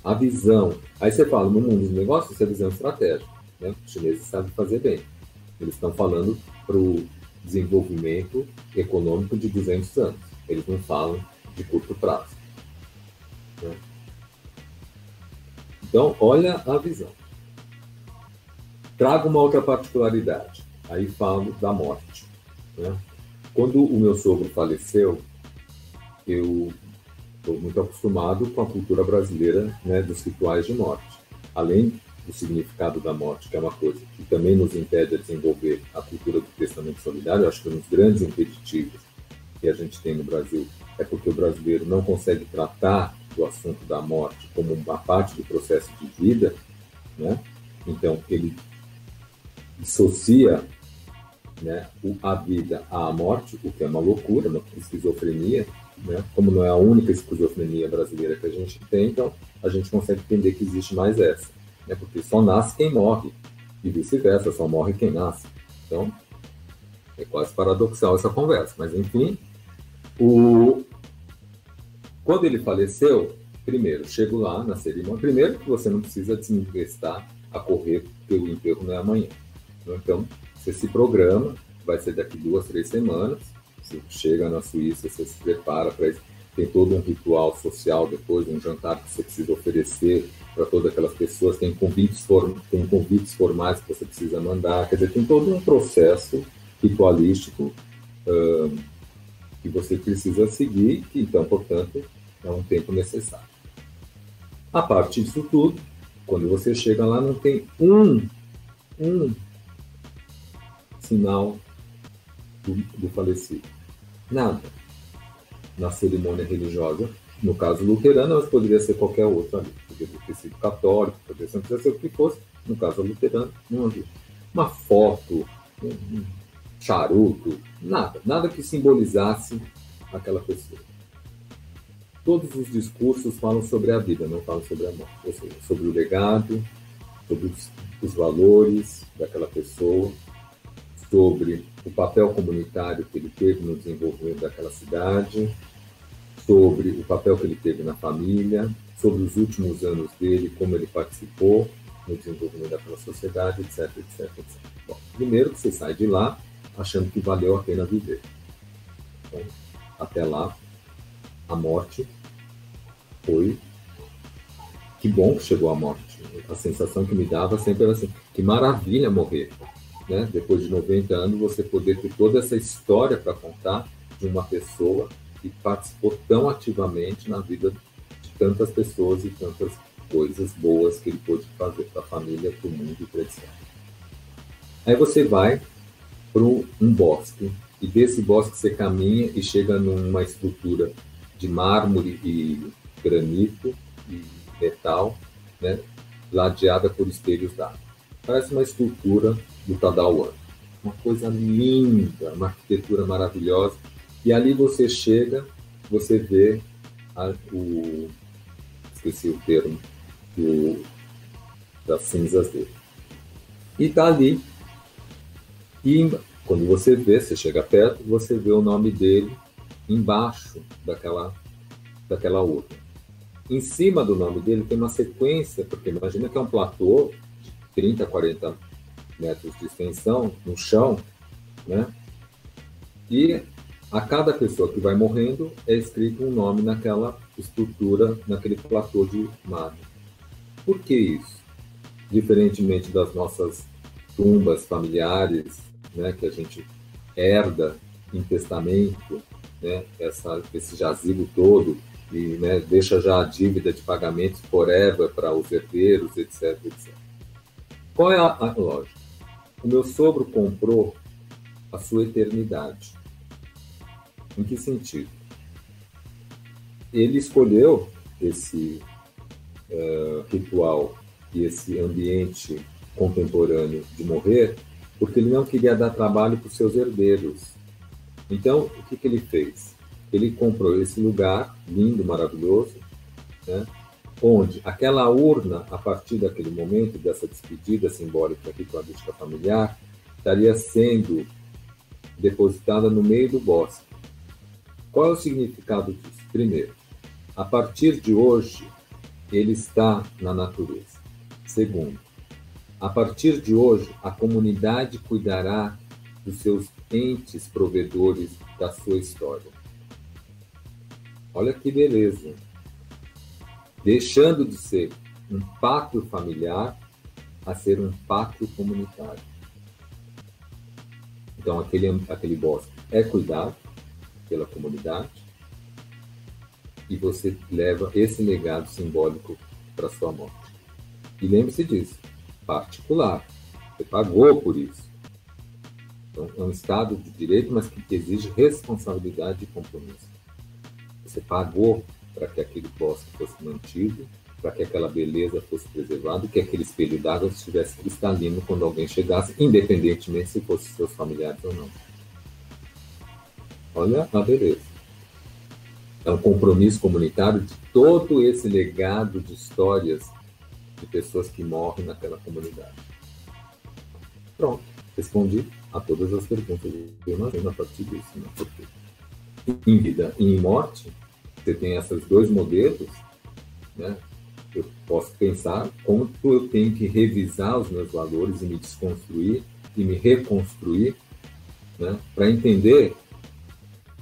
a visão. Aí você fala, no mundo dos negócios, isso é visão estratégica. Né? Os chineses sabem fazer bem. Eles estão falando para o desenvolvimento econômico de 200 anos. Eles não falam de curto prazo. Né? Então, olha a visão. Trago uma outra particularidade. Aí falo da morte. Né? Quando o meu sogro faleceu, eu estou muito acostumado com a cultura brasileira né, dos rituais de morte. Além o significado da morte, que é uma coisa que também nos impede a desenvolver a cultura do testamento solidário, acho que um dos grandes impeditivos que a gente tem no Brasil é porque o brasileiro não consegue tratar o assunto da morte como uma parte do processo de vida, né? Então ele dissocia né, a vida à morte, o que é uma loucura, uma esquizofrenia, né? Como não é a única esquizofrenia brasileira que a gente tem, então a gente consegue entender que existe mais essa, né? Porque só nasce quem morre e vice-versa, só morre quem nasce. Então é quase paradoxal essa conversa, mas enfim, o quando ele faleceu, primeiro, chego lá na cerimônia, primeiro que você não precisa desinvestar a correr pelo enterro não é amanhã. Então, você se programa, vai ser daqui duas, três semanas, você chega na Suíça, você se prepara para isso. Tem todo um ritual social depois, um jantar que você precisa oferecer para todas aquelas pessoas. Tem convites, form... tem convites formais que você precisa mandar. Quer dizer, tem todo um processo ritualístico uh, que você precisa seguir, que então, portanto, é um tempo necessário. A parte disso tudo, quando você chega lá, não tem um, um sinal do, do falecido. Nada. Na cerimônia religiosa, no caso luterana, mas poderia ser qualquer outra ali. Poderia ter sido católico, poderia ser, ser o que fosse. No caso luterano, não havia. Uma foto, um charuto, nada. Nada que simbolizasse aquela pessoa. Todos os discursos falam sobre a vida, não falam sobre a morte. Ou seja, sobre o legado, sobre os, os valores daquela pessoa, sobre o papel comunitário que ele teve no desenvolvimento daquela cidade, sobre o papel que ele teve na família, sobre os últimos anos dele, como ele participou no desenvolvimento daquela sociedade, etc, etc, etc. Bom, primeiro que você sai de lá achando que valeu a pena viver. Então, até lá, a morte foi. Que bom que chegou a morte. A sensação que me dava sempre era assim: que maravilha morrer né? depois de 90 anos, você poder ter toda essa história para contar de uma pessoa que participou tão ativamente na vida de tantas pessoas e tantas coisas boas que ele pôde fazer para a família, para o mundo e para etc. Aí você vai para um bosque, e desse bosque você caminha e chega numa estrutura de mármore e granito e metal, né, ladeada por espelhos d'água. Parece uma escultura do Tadauan. Uma coisa linda, uma arquitetura maravilhosa. E ali você chega, você vê a, o. esqueci o termo, o, das cinzas dele. E está ali. E quando você vê, você chega perto, você vê o nome dele embaixo daquela, daquela urna. Em cima do nome dele tem uma sequência, porque imagina que é um platô 30, 40 metros de extensão no chão, né? E a cada pessoa que vai morrendo é escrito um nome naquela estrutura, naquele platô de mármore. Por que isso? Diferentemente das nossas tumbas familiares, né, que a gente herda em testamento, né, essa, esse jazigo todo, e né, deixa já a dívida de pagamentos forever para os herdeiros, etc, etc. Qual é a, a lógica? O meu sogro comprou a sua eternidade. Em que sentido? Ele escolheu esse uh, ritual e esse ambiente contemporâneo de morrer porque ele não queria dar trabalho para os seus herdeiros. Então, o que, que ele fez? Ele comprou esse lugar lindo, maravilhoso, né? Onde aquela urna, a partir daquele momento, dessa despedida simbólica ritualística familiar, estaria sendo depositada no meio do bosque. Qual é o significado disso? Primeiro, a partir de hoje, ele está na natureza. Segundo, a partir de hoje, a comunidade cuidará dos seus entes provedores da sua história. Olha que beleza! Deixando de ser um pátrio familiar a ser um pátrio comunitário. Então, aquele, aquele bosque é cuidado pela comunidade e você leva esse legado simbólico para sua morte. E lembre-se disso, particular. Você pagou por isso. Então, é um Estado de direito, mas que exige responsabilidade e compromisso. Você pagou para que aquele bosque fosse mantido, para que aquela beleza fosse preservada, que aquele espelho d'água estivesse cristalino quando alguém chegasse, independentemente se fossem seus familiares ou não. Olha a beleza. É um compromisso comunitário de todo esse legado de histórias de pessoas que morrem naquela comunidade. Pronto, respondi a todas as perguntas. Eu imagino a partir disso, né? Porque em vida e em morte, você tem esses dois modelos, né? Eu posso pensar como eu tenho que revisar os meus valores e me desconstruir e me reconstruir, né? Para entender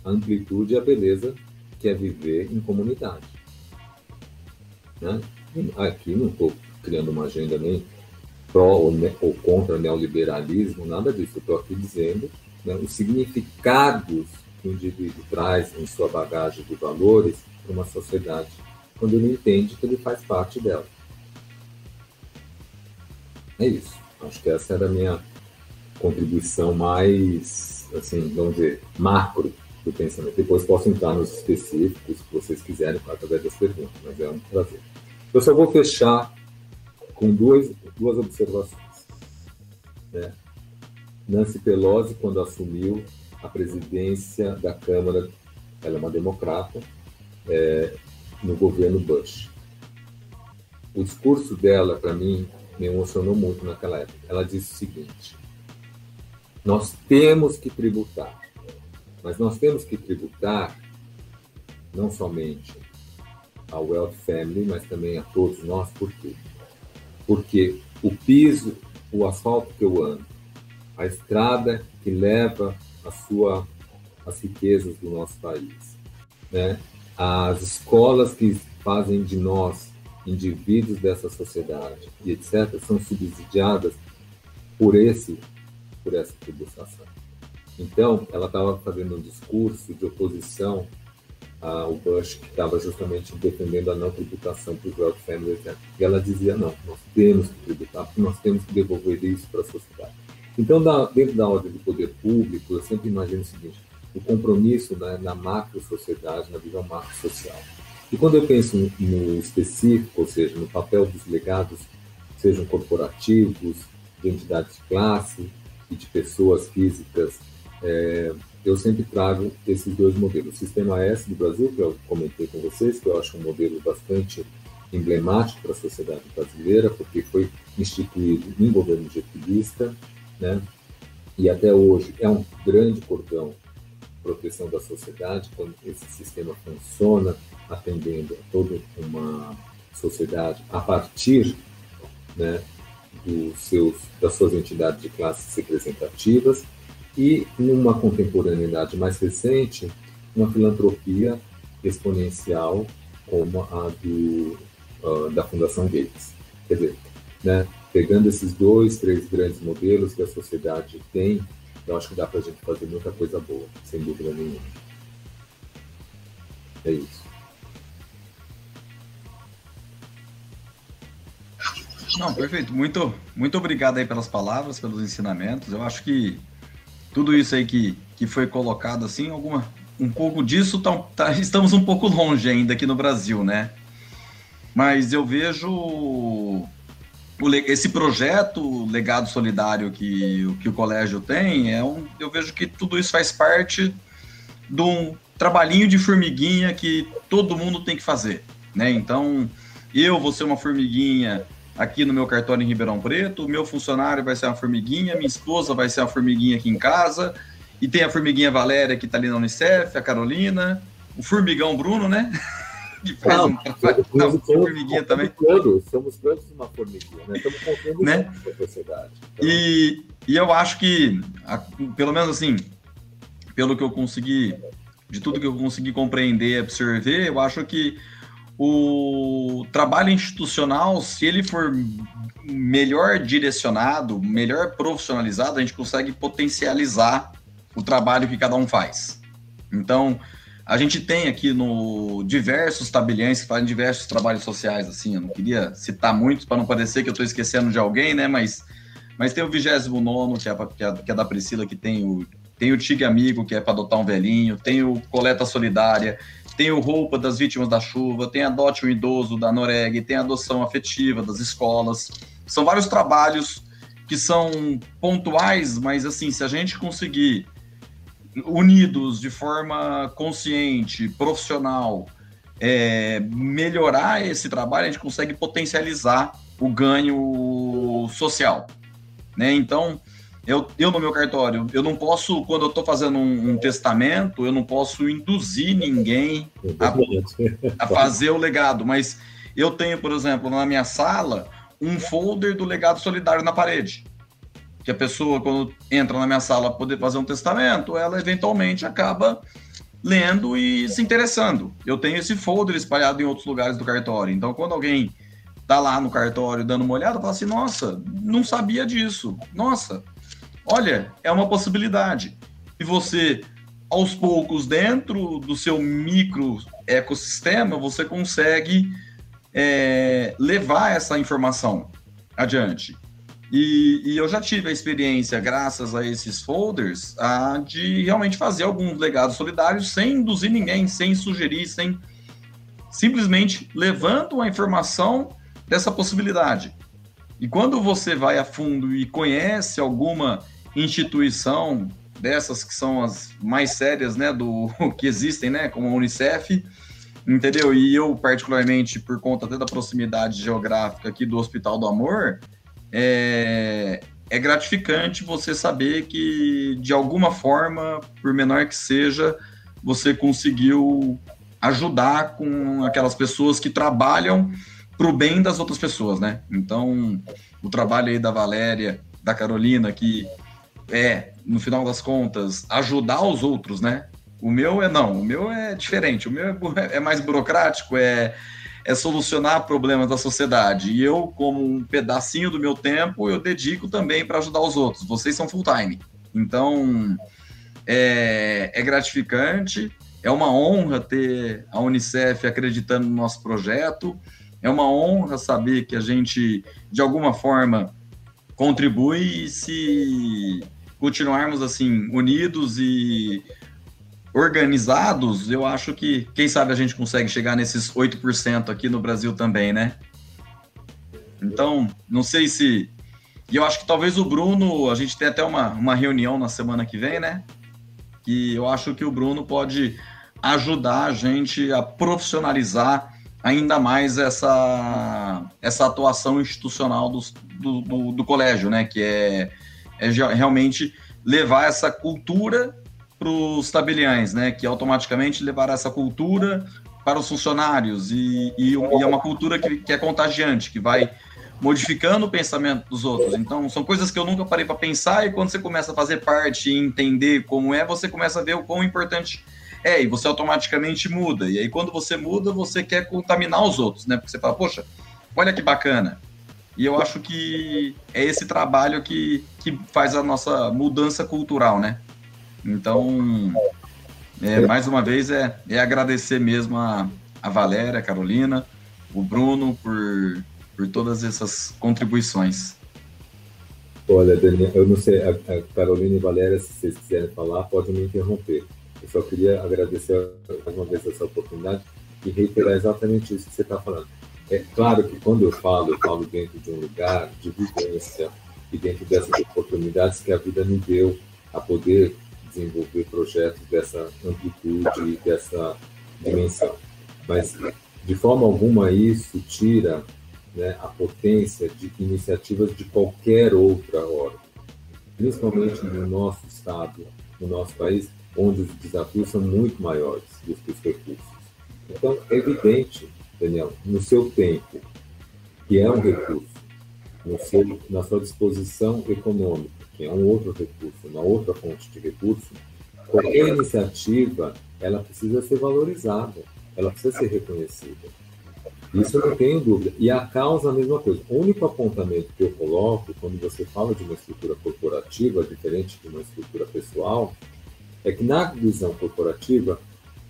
a amplitude e a beleza que é viver em comunidade. Né? Aqui não estou criando uma agenda nem pró ou, ou contra neoliberalismo, nada disso. Estou aqui dizendo né, os significados que o indivíduo traz em sua bagagem de valores para uma sociedade, quando ele entende que ele faz parte dela. É isso. Acho que essa era a minha contribuição mais, assim, vamos dizer, macro do pensamento. Depois posso entrar nos específicos, se vocês quiserem, através das perguntas, mas é um prazer. Eu só vou fechar com duas, duas observações. Né? Nancy Pelosi, quando assumiu a presidência da Câmara, ela é uma democrata, é, no governo Bush. O discurso dela, para mim, me emocionou muito naquela época. Ela disse o seguinte: nós temos que tributar, mas nós temos que tributar não somente ao Wealth Family, mas também a todos nós, por quê? Porque o piso, o asfalto que eu ando, a estrada que leva a sua, as riquezas do nosso país, né? as escolas que fazem de nós indivíduos dessa sociedade e etc são subsidiadas por esse por essa tributação. Então, ela estava fazendo um discurso de oposição ao Bush, que estava justamente defendendo a não tributação para os Wealth Families, e ela dizia, não, nós temos que tributar, porque nós temos que devolver isso para a sociedade. Então, dentro da ordem do poder público, eu sempre imagino o seguinte, o compromisso né, na macro-sociedade, na visão macro-social. E quando eu penso no específico, ou seja, no papel dos legados, sejam corporativos, de entidades de classe e de pessoas físicas, é, eu sempre trago esses dois modelos. O Sistema S do Brasil, que eu comentei com vocês, que eu acho um modelo bastante emblemático para a sociedade brasileira, porque foi instituído em governo getulista, né? e até hoje é um grande cordão proteção da sociedade, quando esse sistema funciona, atendendo a toda uma sociedade a partir né, dos seus, das suas entidades de classes representativas, e numa contemporaneidade mais recente, uma filantropia exponencial como a do, uh, da Fundação Gates. Quer dizer, né, pegando esses dois, três grandes modelos que a sociedade tem eu acho que dá para a gente fazer muita coisa boa, sem dúvida nenhuma. É isso. Não, perfeito. Muito, muito obrigado aí pelas palavras, pelos ensinamentos. Eu acho que tudo isso aí que, que foi colocado assim, alguma, um pouco disso tá, tá, estamos um pouco longe ainda aqui no Brasil, né? Mas eu vejo esse projeto legado solidário que, que o colégio tem, é um, eu vejo que tudo isso faz parte de um trabalhinho de formiguinha que todo mundo tem que fazer, né? Então, eu vou ser uma formiguinha aqui no meu cartório em Ribeirão Preto, o meu funcionário vai ser uma formiguinha, minha esposa vai ser uma formiguinha aqui em casa, e tem a formiguinha Valéria que está ali na Unicef, a Carolina, o formigão Bruno, né? faz não, um trabalho formiguinha também. Todos, somos todos uma formiguinha, né? Estamos contando né? a sociedade. Então... E, e eu acho que, pelo menos assim, pelo que eu consegui, de tudo que eu consegui compreender, absorver, eu acho que o trabalho institucional, se ele for melhor direcionado, melhor profissionalizado, a gente consegue potencializar o trabalho que cada um faz. Então, A gente tem aqui no diversos tabeliães que fazem diversos trabalhos sociais, assim, eu não queria citar muitos para não parecer que eu estou esquecendo de alguém, né? Mas, mas tem o 29, que é, que, é, que é da Priscila, que tem o, tem o Tig Amigo, que é para adotar um velhinho, tem o Coleta Solidária, tem o Roupa das Vítimas da Chuva, tem Adote um Idoso da Noreg, tem a Adoção Afetiva das escolas. São vários trabalhos que são pontuais, mas assim, se a gente conseguir unidos de forma consciente, profissional, é, melhorar esse trabalho, a gente consegue potencializar o ganho social. Né? Então, eu, eu no meu cartório, eu não posso, quando eu estou fazendo um, um, testamento, eu não posso induzir ninguém a, a fazer o legado, mas eu tenho, por exemplo, na minha sala, um folder do legado solidário na parede que a pessoa, quando entra na minha sala poder fazer um testamento, ela eventualmente acaba lendo e se interessando. Eu tenho esse folder espalhado em outros lugares do cartório. Então, quando alguém tá lá no cartório dando uma olhada, fala assim: nossa, não sabia disso. Nossa, olha, é uma possibilidade. E você, aos poucos, dentro do seu micro ecossistema, você consegue é, levar essa informação adiante. E, e, eu já tive a experiência, graças a esses folders, a, de realmente fazer alguns legados solidários sem induzir ninguém, sem sugerir, sem simplesmente levando a informação dessa possibilidade. E quando você vai a fundo e conhece alguma instituição dessas que são as mais sérias, né, do que existem, né, como a Unicef, entendeu? E eu particularmente por conta até da proximidade geográfica aqui do Hospital do Amor, é, é gratificante você saber que, de alguma forma, por menor que seja, você conseguiu ajudar com aquelas pessoas que trabalham para o bem das outras pessoas, né? Então, o trabalho aí da Valéria, da Carolina, que é, no final das contas, ajudar os outros, né? O meu é não, o meu é diferente, o meu é, é mais burocrático, é é solucionar problemas da sociedade. E eu, como um pedacinho do meu tempo, eu dedico também para ajudar os outros. Vocês são full time. Então, é, é gratificante, é uma honra ter a Unicef acreditando no nosso projeto, é uma honra saber que a gente, de alguma forma, contribui e se continuarmos assim, unidos e organizados, eu acho que, quem sabe, a gente consegue chegar nesses 8% aqui no Brasil também, né? Então, não sei se. E eu acho que talvez o Bruno, a gente tem até uma, uma reunião na semana que vem, né? Que eu acho que o Bruno pode ajudar a gente a profissionalizar ainda mais essa, essa atuação institucional do, do, do, do colégio, né? Que é, é realmente levar essa cultura para os tabeliães, né? Que automaticamente levará essa cultura para os funcionários e, e, e é uma cultura que, que, é contagiante, que vai modificando o pensamento dos outros. Então, são coisas que eu nunca parei para pensar e quando você começa a fazer parte e entender como é, você começa a ver o quão importante é e você automaticamente muda. E aí, quando você muda, você quer contaminar os outros, né? Porque você fala, poxa, olha que bacana. E eu acho que é esse trabalho que, que faz a nossa mudança cultural, né? Então, é, mais uma vez, é, é agradecer mesmo a, a Valéria, a Carolina, o Bruno por, por todas essas contribuições. Olha, Daniel, eu não sei, a, a Carolina e a Valéria, se vocês quiserem falar, podem me interromper. Eu só queria agradecer mais uma vez essa oportunidade e reiterar exatamente isso que você está falando. É claro que quando eu falo, eu falo dentro de um lugar de vivência e dentro dessas oportunidades que a vida me deu a poder desenvolver projetos dessa amplitude e dessa dimensão. Mas, de forma alguma, isso tira né, a potência de iniciativas de qualquer outra ordem, principalmente no nosso estado, no nosso país, onde os desafios são muito maiores do que os recursos. Então, é evidente, Daniel, no seu tempo, que é um recurso, seu, na sua disposição econômica, que é um outro recurso, uma outra fonte de recurso, qualquer iniciativa ela precisa ser valorizada, ela precisa ser reconhecida. Isso eu não tenho dúvida. E a causa, a mesma coisa. O único apontamento que eu coloco quando você fala de uma estrutura corporativa, diferente de uma estrutura pessoal, é que na visão corporativa,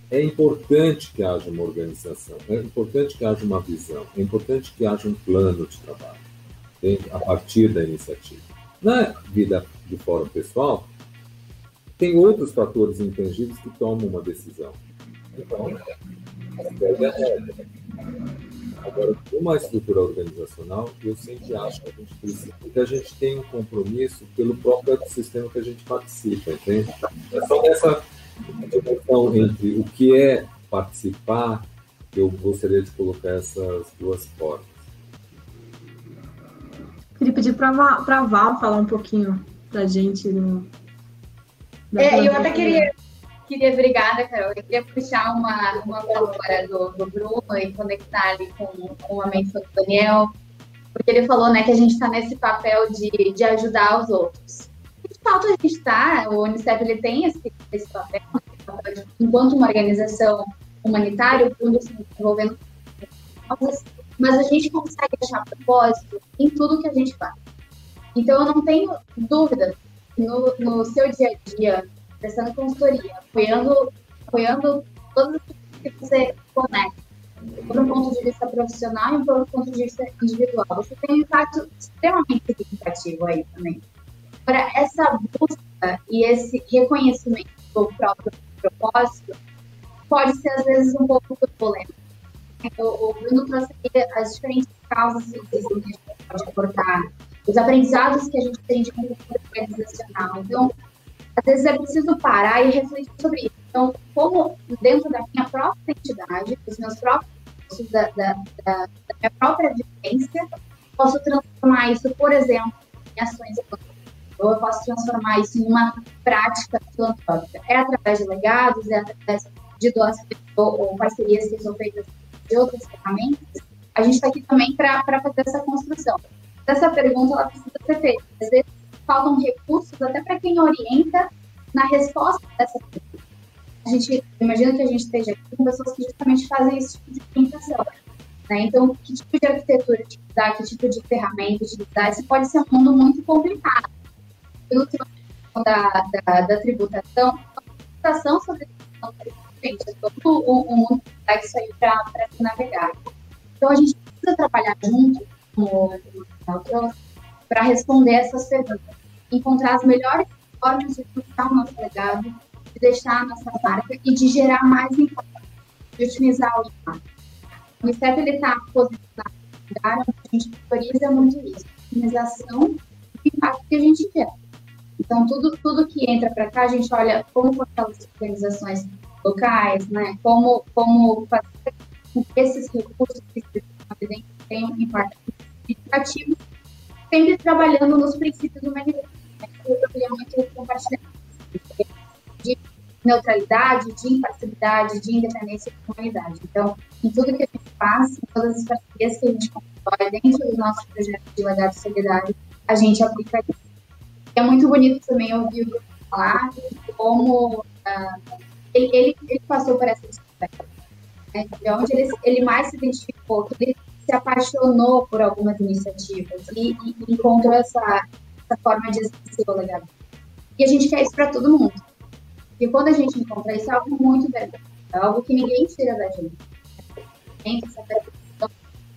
é importante que haja uma organização, é importante que haja uma visão, é importante que haja um plano de trabalho a partir da iniciativa. Na vida do fórum pessoal, tem outros fatores intangíveis que tomam uma decisão. Então, Agora, uma estrutura organizacional, eu sempre acho que a gente precisa, a gente tem um compromisso pelo próprio ecossistema que a gente participa, entende? É só essa conexão entre o que é participar, eu gostaria de colocar essas duas formas. Queria pedir para a Val falar um pouquinho para a gente. No, é, eu até queria queria, obrigada, Carol. Eu queria puxar uma, uma palavra do, do Bruno e conectar ali com, com a menção do Daniel, porque ele falou né, que a gente está nesse papel de, de ajudar os outros. De fato, a gente está, o Unicef ele tem esse, esse papel, enquanto uma organização humanitária, o fundo se desenvolvendo mas a gente consegue achar propósito em tudo que a gente faz. Então, eu não tenho dúvida no, no seu dia a dia, prestando consultoria, apoiando, apoiando todas as pessoas que você conecta, por um ponto de vista profissional e por um ponto de vista individual. Você tem um impacto extremamente significativo aí também. Agora, essa busca e esse reconhecimento do próprio propósito pode ser, às vezes, um pouco turbulento. O, o Bruno trouxe as diferentes causas que a gente pode aportar, os aprendizados que a gente tem de cultura organizacional. Então, às vezes é preciso parar e refletir sobre isso. Então, como dentro da minha própria identidade, dos meus próprios, da, da, da, da minha própria vivência, posso transformar isso, por exemplo, em ações econômicas. Ou eu posso transformar isso em uma prática filantrópica. É através de legados, é através de doações ou, ou parcerias que são feitas de outras ferramentas. A gente está aqui também para fazer essa construção. Essa pergunta ela precisa ser feita. Às vezes, faltam recursos até para quem orienta na resposta dessa pergunta. A gente imagina que a gente esteja aqui com pessoas que justamente fazem esse tipo de orientação. Né? Então, que tipo de arquitetura utilizar, que tipo de ferramenta utilizar, isso pode ser um mundo muito complicado. Pelo da, da, da tributação, a tributação sobre a gente, é todo um, um mundo complexo aí para se navegar. Então, a gente precisa trabalhar junto, como o para responder essas perguntas. Encontrar as melhores formas de buscar o nosso legado, de deixar a nossa marca e de gerar mais impacto, de otimizar o impacto. O Unicef está posicionado no lugar onde a gente prioriza muito isso, otimização do impacto que a gente gera. Então, tudo, tudo que entra para cá, a gente olha como fortalecer organizações locais, né? como, como fazer com que esses recursos que tenham um impacto significativo sempre trabalhando nos princípios humanidade. Eu trabalhei muito de neutralidade, de imparcialidade, de independência e humanidade. Então, em tudo que a gente faz, em todas as parcerias que a gente constrói dentro do nosso projeto de legado solidário, a gente aplica isso. É muito bonito também ouvir o falar como uh, ele, ele, ele, passou por essa experiência, né, de onde ele, ele mais se identificou, que ele se apaixonou por algumas iniciativas e, e encontrou essa, essa forma de exercer o legado. E a gente quer isso para todo mundo. E quando a gente encontra isso, é algo muito verdadeiro, é algo que ninguém tira da gente.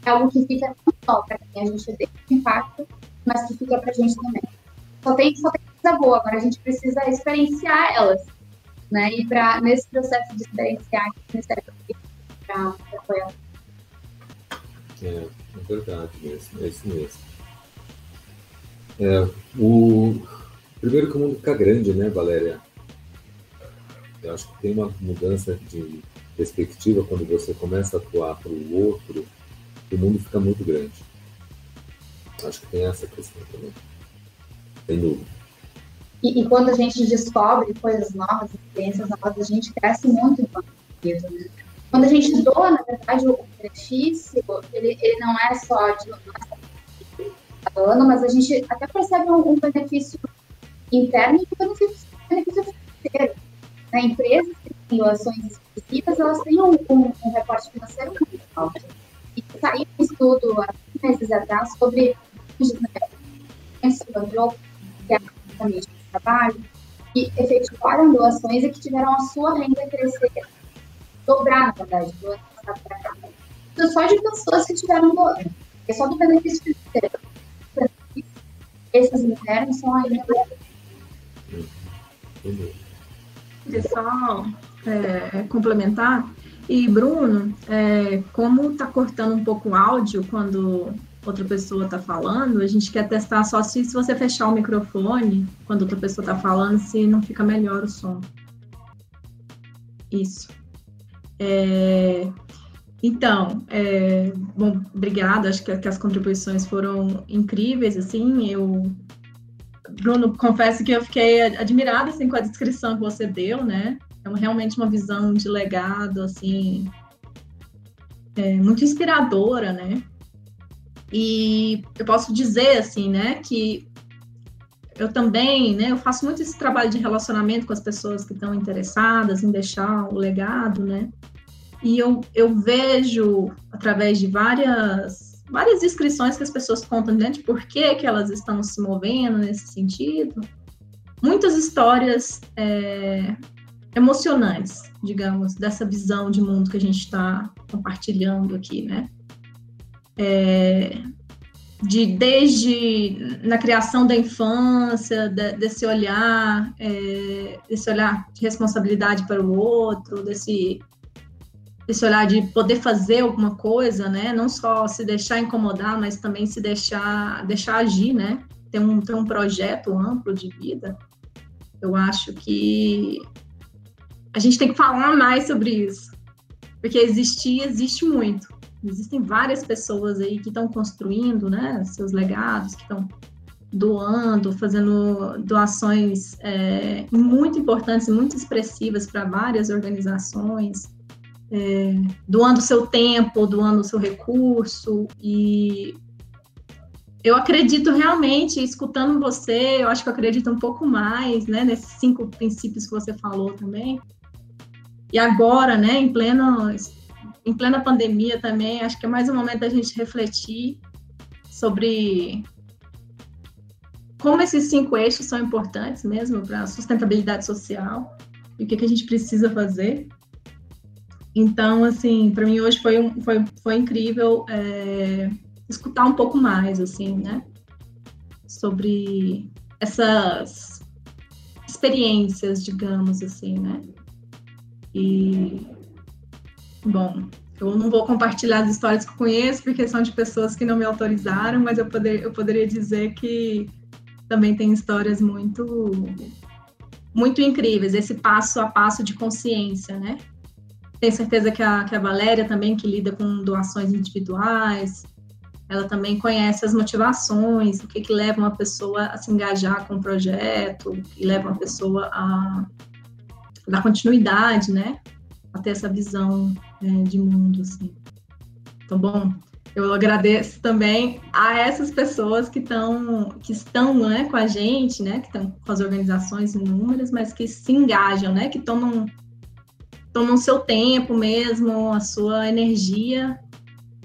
é algo que fica não só para quem a gente deixa impacto, mas que fica para a gente também. Só tem, só tem coisa boa, agora a gente precisa experienciar elas. Né? E para nesse processo de experienciar, para apoiar é, é verdade mesmo, é isso mesmo. É, o... Primeiro que o mundo fica grande, né, Valéria? Eu acho que tem uma mudança de perspectiva quando você começa a atuar para o outro, o mundo fica muito grande. Acho que tem essa questão também. Sem dúvida. E, e quando a gente descobre coisas novas, experiências novas, a gente cresce muito enquanto né? Quando a gente doa, na verdade, o benefício, ele, ele não é só de ano, mas a gente até percebe um, um benefício interno e um benefício, benefício financeiro. Na empresa que têm doações específicas, elas têm um, um, um reporte financeiro muito alto. E saiu um estudo há meses atrás sobre que é trabalho, que efetivaram doações e que tiveram a sua renda crescer dobrar, na verdade, do ano passado para cá. Isso só de pessoas que tiveram doando. É só do benefício financeiro. Esses internos são ainda. Queria só é, complementar. E, Bruno, é, como está cortando um pouco o áudio quando outra pessoa está falando, a gente quer testar só se, se você fechar o microfone quando outra pessoa está falando, se não fica melhor o som. Isso. É, então, é, bom, obrigada, acho que, que, as contribuições foram incríveis, assim, eu... Bruno, confesso que eu fiquei admirada, assim, com a descrição que você deu, né? É realmente uma visão de legado, assim, é, muito inspiradora, né? E eu posso dizer, assim, né, que eu também, né, eu faço muito esse trabalho de relacionamento com as pessoas que estão interessadas em deixar o legado, né? E eu, eu vejo, através de várias, várias descrições que as pessoas contam né, de por que, que elas estão se movendo nesse sentido, muitas histórias é, emocionantes, digamos, dessa visão de mundo que a gente está compartilhando aqui, né? É, de desde na criação da infância, de, desse olhar, é, desse olhar de responsabilidade para o outro, desse esse olhar de poder fazer alguma coisa, né? Não só se deixar incomodar, mas também se deixar deixar agir, né? Ter um, ter um projeto amplo de vida. Eu acho que a gente tem que falar mais sobre isso, porque existir existe muito. Existem várias pessoas aí que estão construindo, né? Seus legados, que estão doando, fazendo doações é, muito importantes muito expressivas para várias organizações é, doando seu tempo, doando seu recurso e eu acredito realmente, escutando você, eu acho que eu acredito um pouco mais, né, nesses cinco princípios que você falou também. E agora, né, em pleno em plena pandemia também, acho que é mais um momento da gente refletir sobre como esses cinco eixos são importantes mesmo para a sustentabilidade social e o que, que a gente precisa fazer. Então, assim, para mim hoje foi, foi, foi incrível é, escutar um pouco mais, assim, né? Sobre essas experiências, digamos assim, né? E, bom, eu não vou compartilhar as histórias que eu conheço, porque são de pessoas que não me autorizaram, mas eu, poder, eu poderia dizer que também tem histórias muito, muito incríveis, esse passo a passo de consciência, né? Tenho certeza que a, que a Valéria também, que lida com doações individuais, ela também conhece as motivações, o que, que leva uma pessoa a se engajar com o projeto, o que leva uma pessoa a dar continuidade, né? Ter essa visão é, de mundo, assim. Então, bom, eu agradeço também a essas pessoas que estão que estão né, com a gente, né, que estão com as organizações inúmeras, mas que se engajam, né, que tomam tomam seu tempo mesmo, a sua energia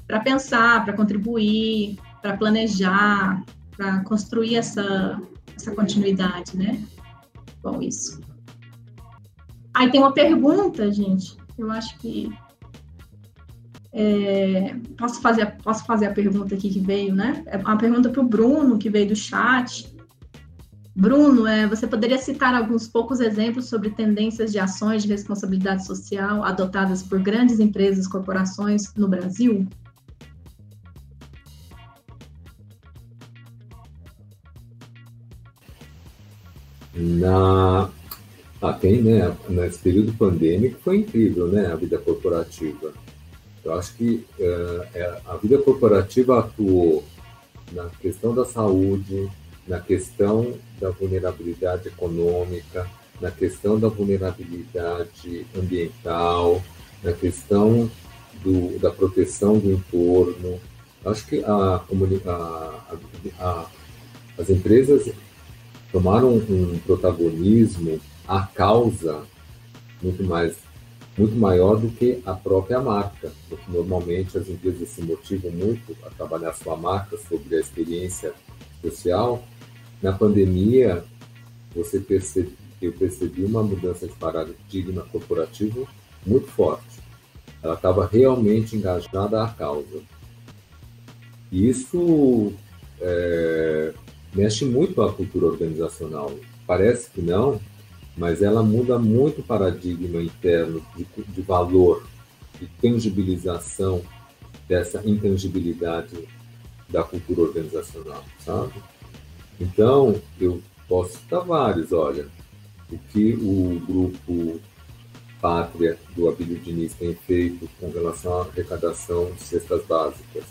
para pensar, para contribuir, para planejar, para construir essa, essa continuidade, né? Bom, isso. Aí tem uma pergunta, gente. Eu acho que é, posso fazer posso fazer a pergunta aqui que veio, né? É uma pergunta para o Bruno que veio do chat. Bruno, é, você poderia citar alguns poucos exemplos sobre tendências de ações de responsabilidade social adotadas por grandes empresas e corporações no Brasil? Na, ah, tem, né? Nesse período pandêmico foi incrível, né? A vida corporativa. Eu acho que uh, a vida corporativa atuou na questão da saúde, na questão da vulnerabilidade econômica, na questão da vulnerabilidade ambiental, na questão do, da proteção do entorno. Acho que a, a, a, as empresas tomaram um protagonismo à causa muito mais muito maior do que a própria marca, porque normalmente as empresas se motivam muito a trabalhar sua marca sobre a experiência social na pandemia, você percebe, eu percebi uma mudança de paradigma corporativo muito forte. ela estava realmente engajada à causa. E isso é, mexe muito a cultura organizacional. Parece que não, mas ela muda muito o paradigma interno de, de valor, de tangibilização dessa intangibilidade da cultura organizacional, sabe? Então, eu posso citar vários, olha, o que o grupo Pátria do Abílio Diniz tem feito com relação à arrecadação de cestas básicas.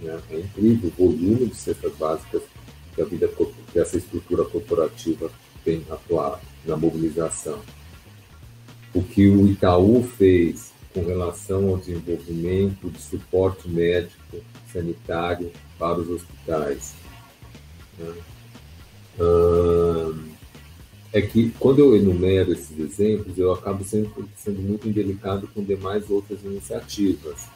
Né? É incrível o volume de cestas básicas que, a vida, que essa estrutura corporativa tem atuado na mobilização. O que o Itaú fez com relação ao desenvolvimento de suporte médico sanitário para os hospitais. Né? é que quando eu enumero esses exemplos, eu acabo sendo, sendo muito indelicado com demais outras iniciativas.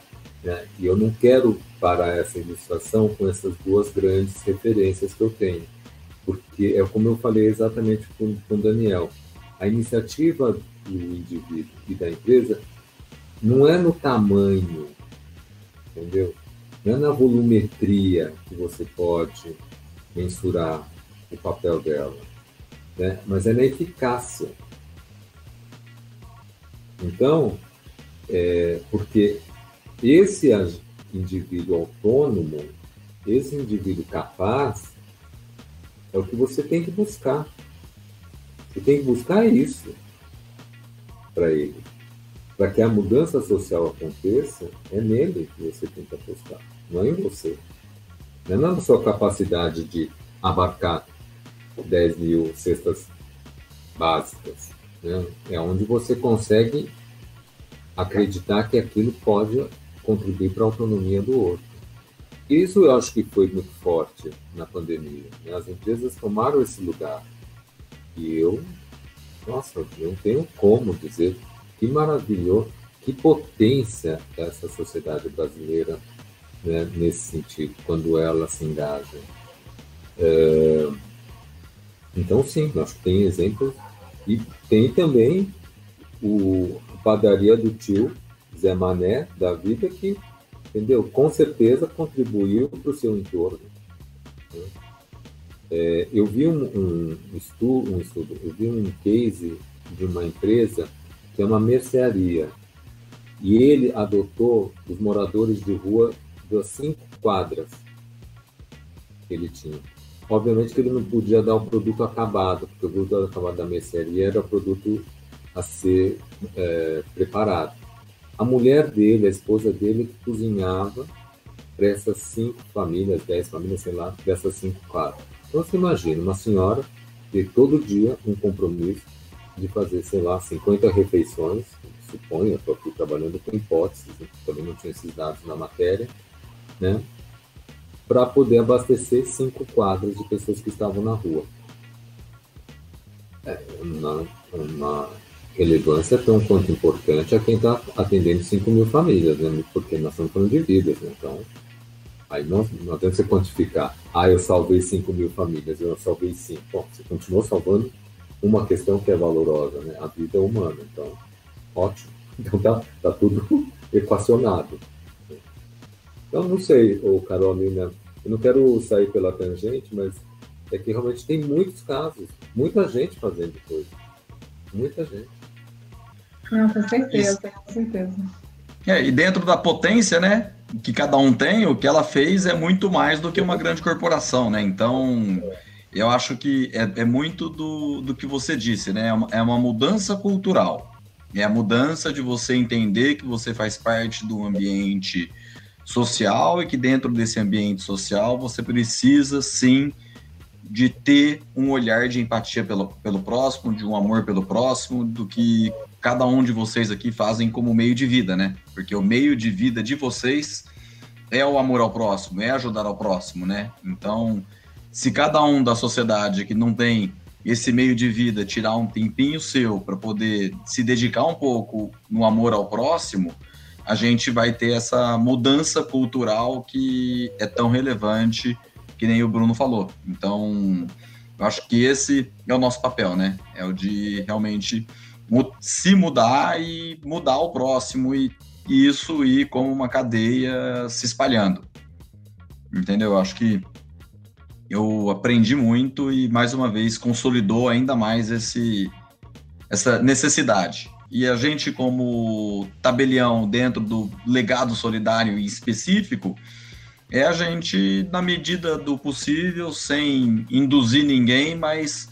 Né? E eu não quero parar essa ilustração com essas duas grandes referências que eu tenho, porque é como eu falei exatamente com, com o Daniel, a iniciativa do indivíduo e da empresa não é no tamanho, entendeu? Não é na volumetria que você pode mensurar o papel dela, né? mas é na eficácia. Então, é, porque esse indivíduo autônomo, esse indivíduo capaz, é o que você tem que buscar. Você tem que buscar isso para ele. Para que a mudança social aconteça, é nele que você tem que apostar, não é em você. Não é na sua capacidade de abarcar 10 mil cestas básicas. Né? É onde você consegue acreditar que aquilo pode contribuir para a autonomia do outro. Isso eu acho que foi muito forte na pandemia. Né? As empresas tomaram esse lugar. E eu, nossa, eu tenho como dizer que maravilhoso, que potência essa sociedade brasileira né, nesse sentido, quando ela se engaja. É, então, sim, que tem exemplos. E tem também o, a padaria do tio Zé Mané da vida que, entendeu? Com certeza contribuiu para o seu entorno. Né? É, eu vi um, um, estudo, um estudo, eu vi um case de uma empresa que é uma mercearia e ele adotou os moradores de rua das cinco quadras que ele tinha. Obviamente que ele não podia dar o produto acabado, porque o produto acabado da mercearia era o produto a ser é, preparado. A mulher dele, a esposa dele, que cozinhava para essas cinco famílias, dez famílias, sei lá, dessas cinco quadras. Então você imagina uma senhora ter todo dia um compromisso de fazer, sei lá, 50 refeições, suponho, estou aqui trabalhando com hipóteses, também não tinha esses dados na matéria, né? para poder abastecer cinco quadras de pessoas que estavam na rua. É uma, uma relevância tão quanto importante a quem está atendendo 5 mil famílias, né? porque nós estamos falando de vidas. Né? Então, aí não, não adianta você quantificar. Ah, eu salvei 5 mil famílias, eu salvei 5. Bom, você continuou salvando uma questão que é valorosa, né? a vida humana. Então, ótimo. Então, tá, tá tudo equacionado. Então, não sei, Carolina, eu não quero sair pela tangente, mas é que realmente tem muitos casos, muita gente fazendo coisa. Muita gente. Não, com certeza, Isso. com certeza. É, e dentro da potência, né, que cada um tem, o que ela fez é muito mais do que uma grande corporação, né? Então, eu acho que é, é muito do, do que você disse, né? É uma, é uma mudança cultural. É a mudança de você entender que você faz parte do ambiente social e que dentro desse ambiente social você precisa sim de ter um olhar de empatia pelo, pelo próximo, de um amor pelo próximo, do que cada um de vocês aqui fazem como meio de vida, né? Porque o meio de vida de vocês é o amor ao próximo, é ajudar ao próximo, né? Então, se cada um da sociedade que não tem esse meio de vida tirar um tempinho seu para poder se dedicar um pouco no amor ao próximo, a gente vai ter essa mudança cultural que é tão relevante que nem o Bruno falou. Então, eu acho que esse é o nosso papel, né? É o de realmente se mudar e mudar o próximo e isso ir como uma cadeia se espalhando. Entendeu? Eu acho que eu aprendi muito e mais uma vez consolidou ainda mais esse essa necessidade. E a gente como tabelião dentro do legado solidário em específico, é a gente na medida do possível, sem induzir ninguém, mas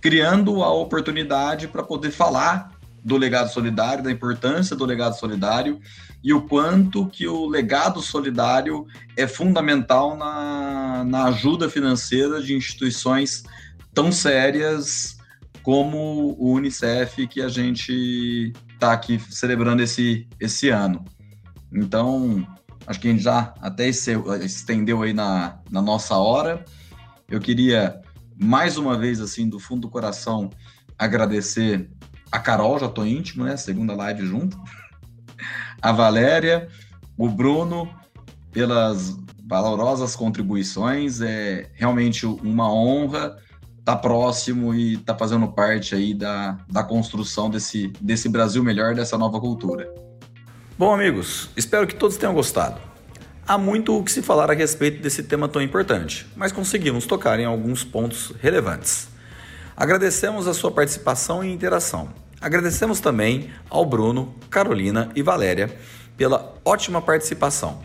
criando a oportunidade para poder falar do legado solidário, da importância do legado solidário e o quanto que o legado solidário é fundamental na, na ajuda financeira de instituições tão sérias como o Unicef que a gente está aqui celebrando esse, esse ano. Então, acho que a gente já até estendeu aí na, na nossa hora. Eu queria, mais uma vez, assim, do fundo do coração, agradecer a Carol, já tô íntimo, né? Segunda live junto. A Valéria, o Bruno, pelas valorosas contribuições. É realmente uma honra estar tá próximo e estar tá fazendo parte aí da, da construção desse, desse Brasil melhor, dessa nova cultura. Bom, amigos, espero que todos tenham gostado. Há muito o que se falar a respeito desse tema tão importante, mas conseguimos tocar em alguns pontos relevantes. Agradecemos a sua participação e interação. Agradecemos também ao Bruno, Carolina e Valéria pela ótima participação.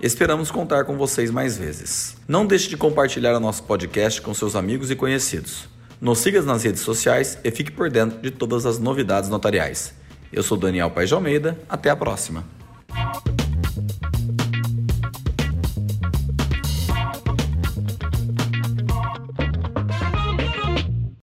Esperamos contar com vocês mais vezes. Não deixe de compartilhar o nosso podcast com seus amigos e conhecidos. Nos siga nas redes sociais e fique por dentro de todas as novidades notariais. Eu sou Daniel Paes de Almeida, até a próxima.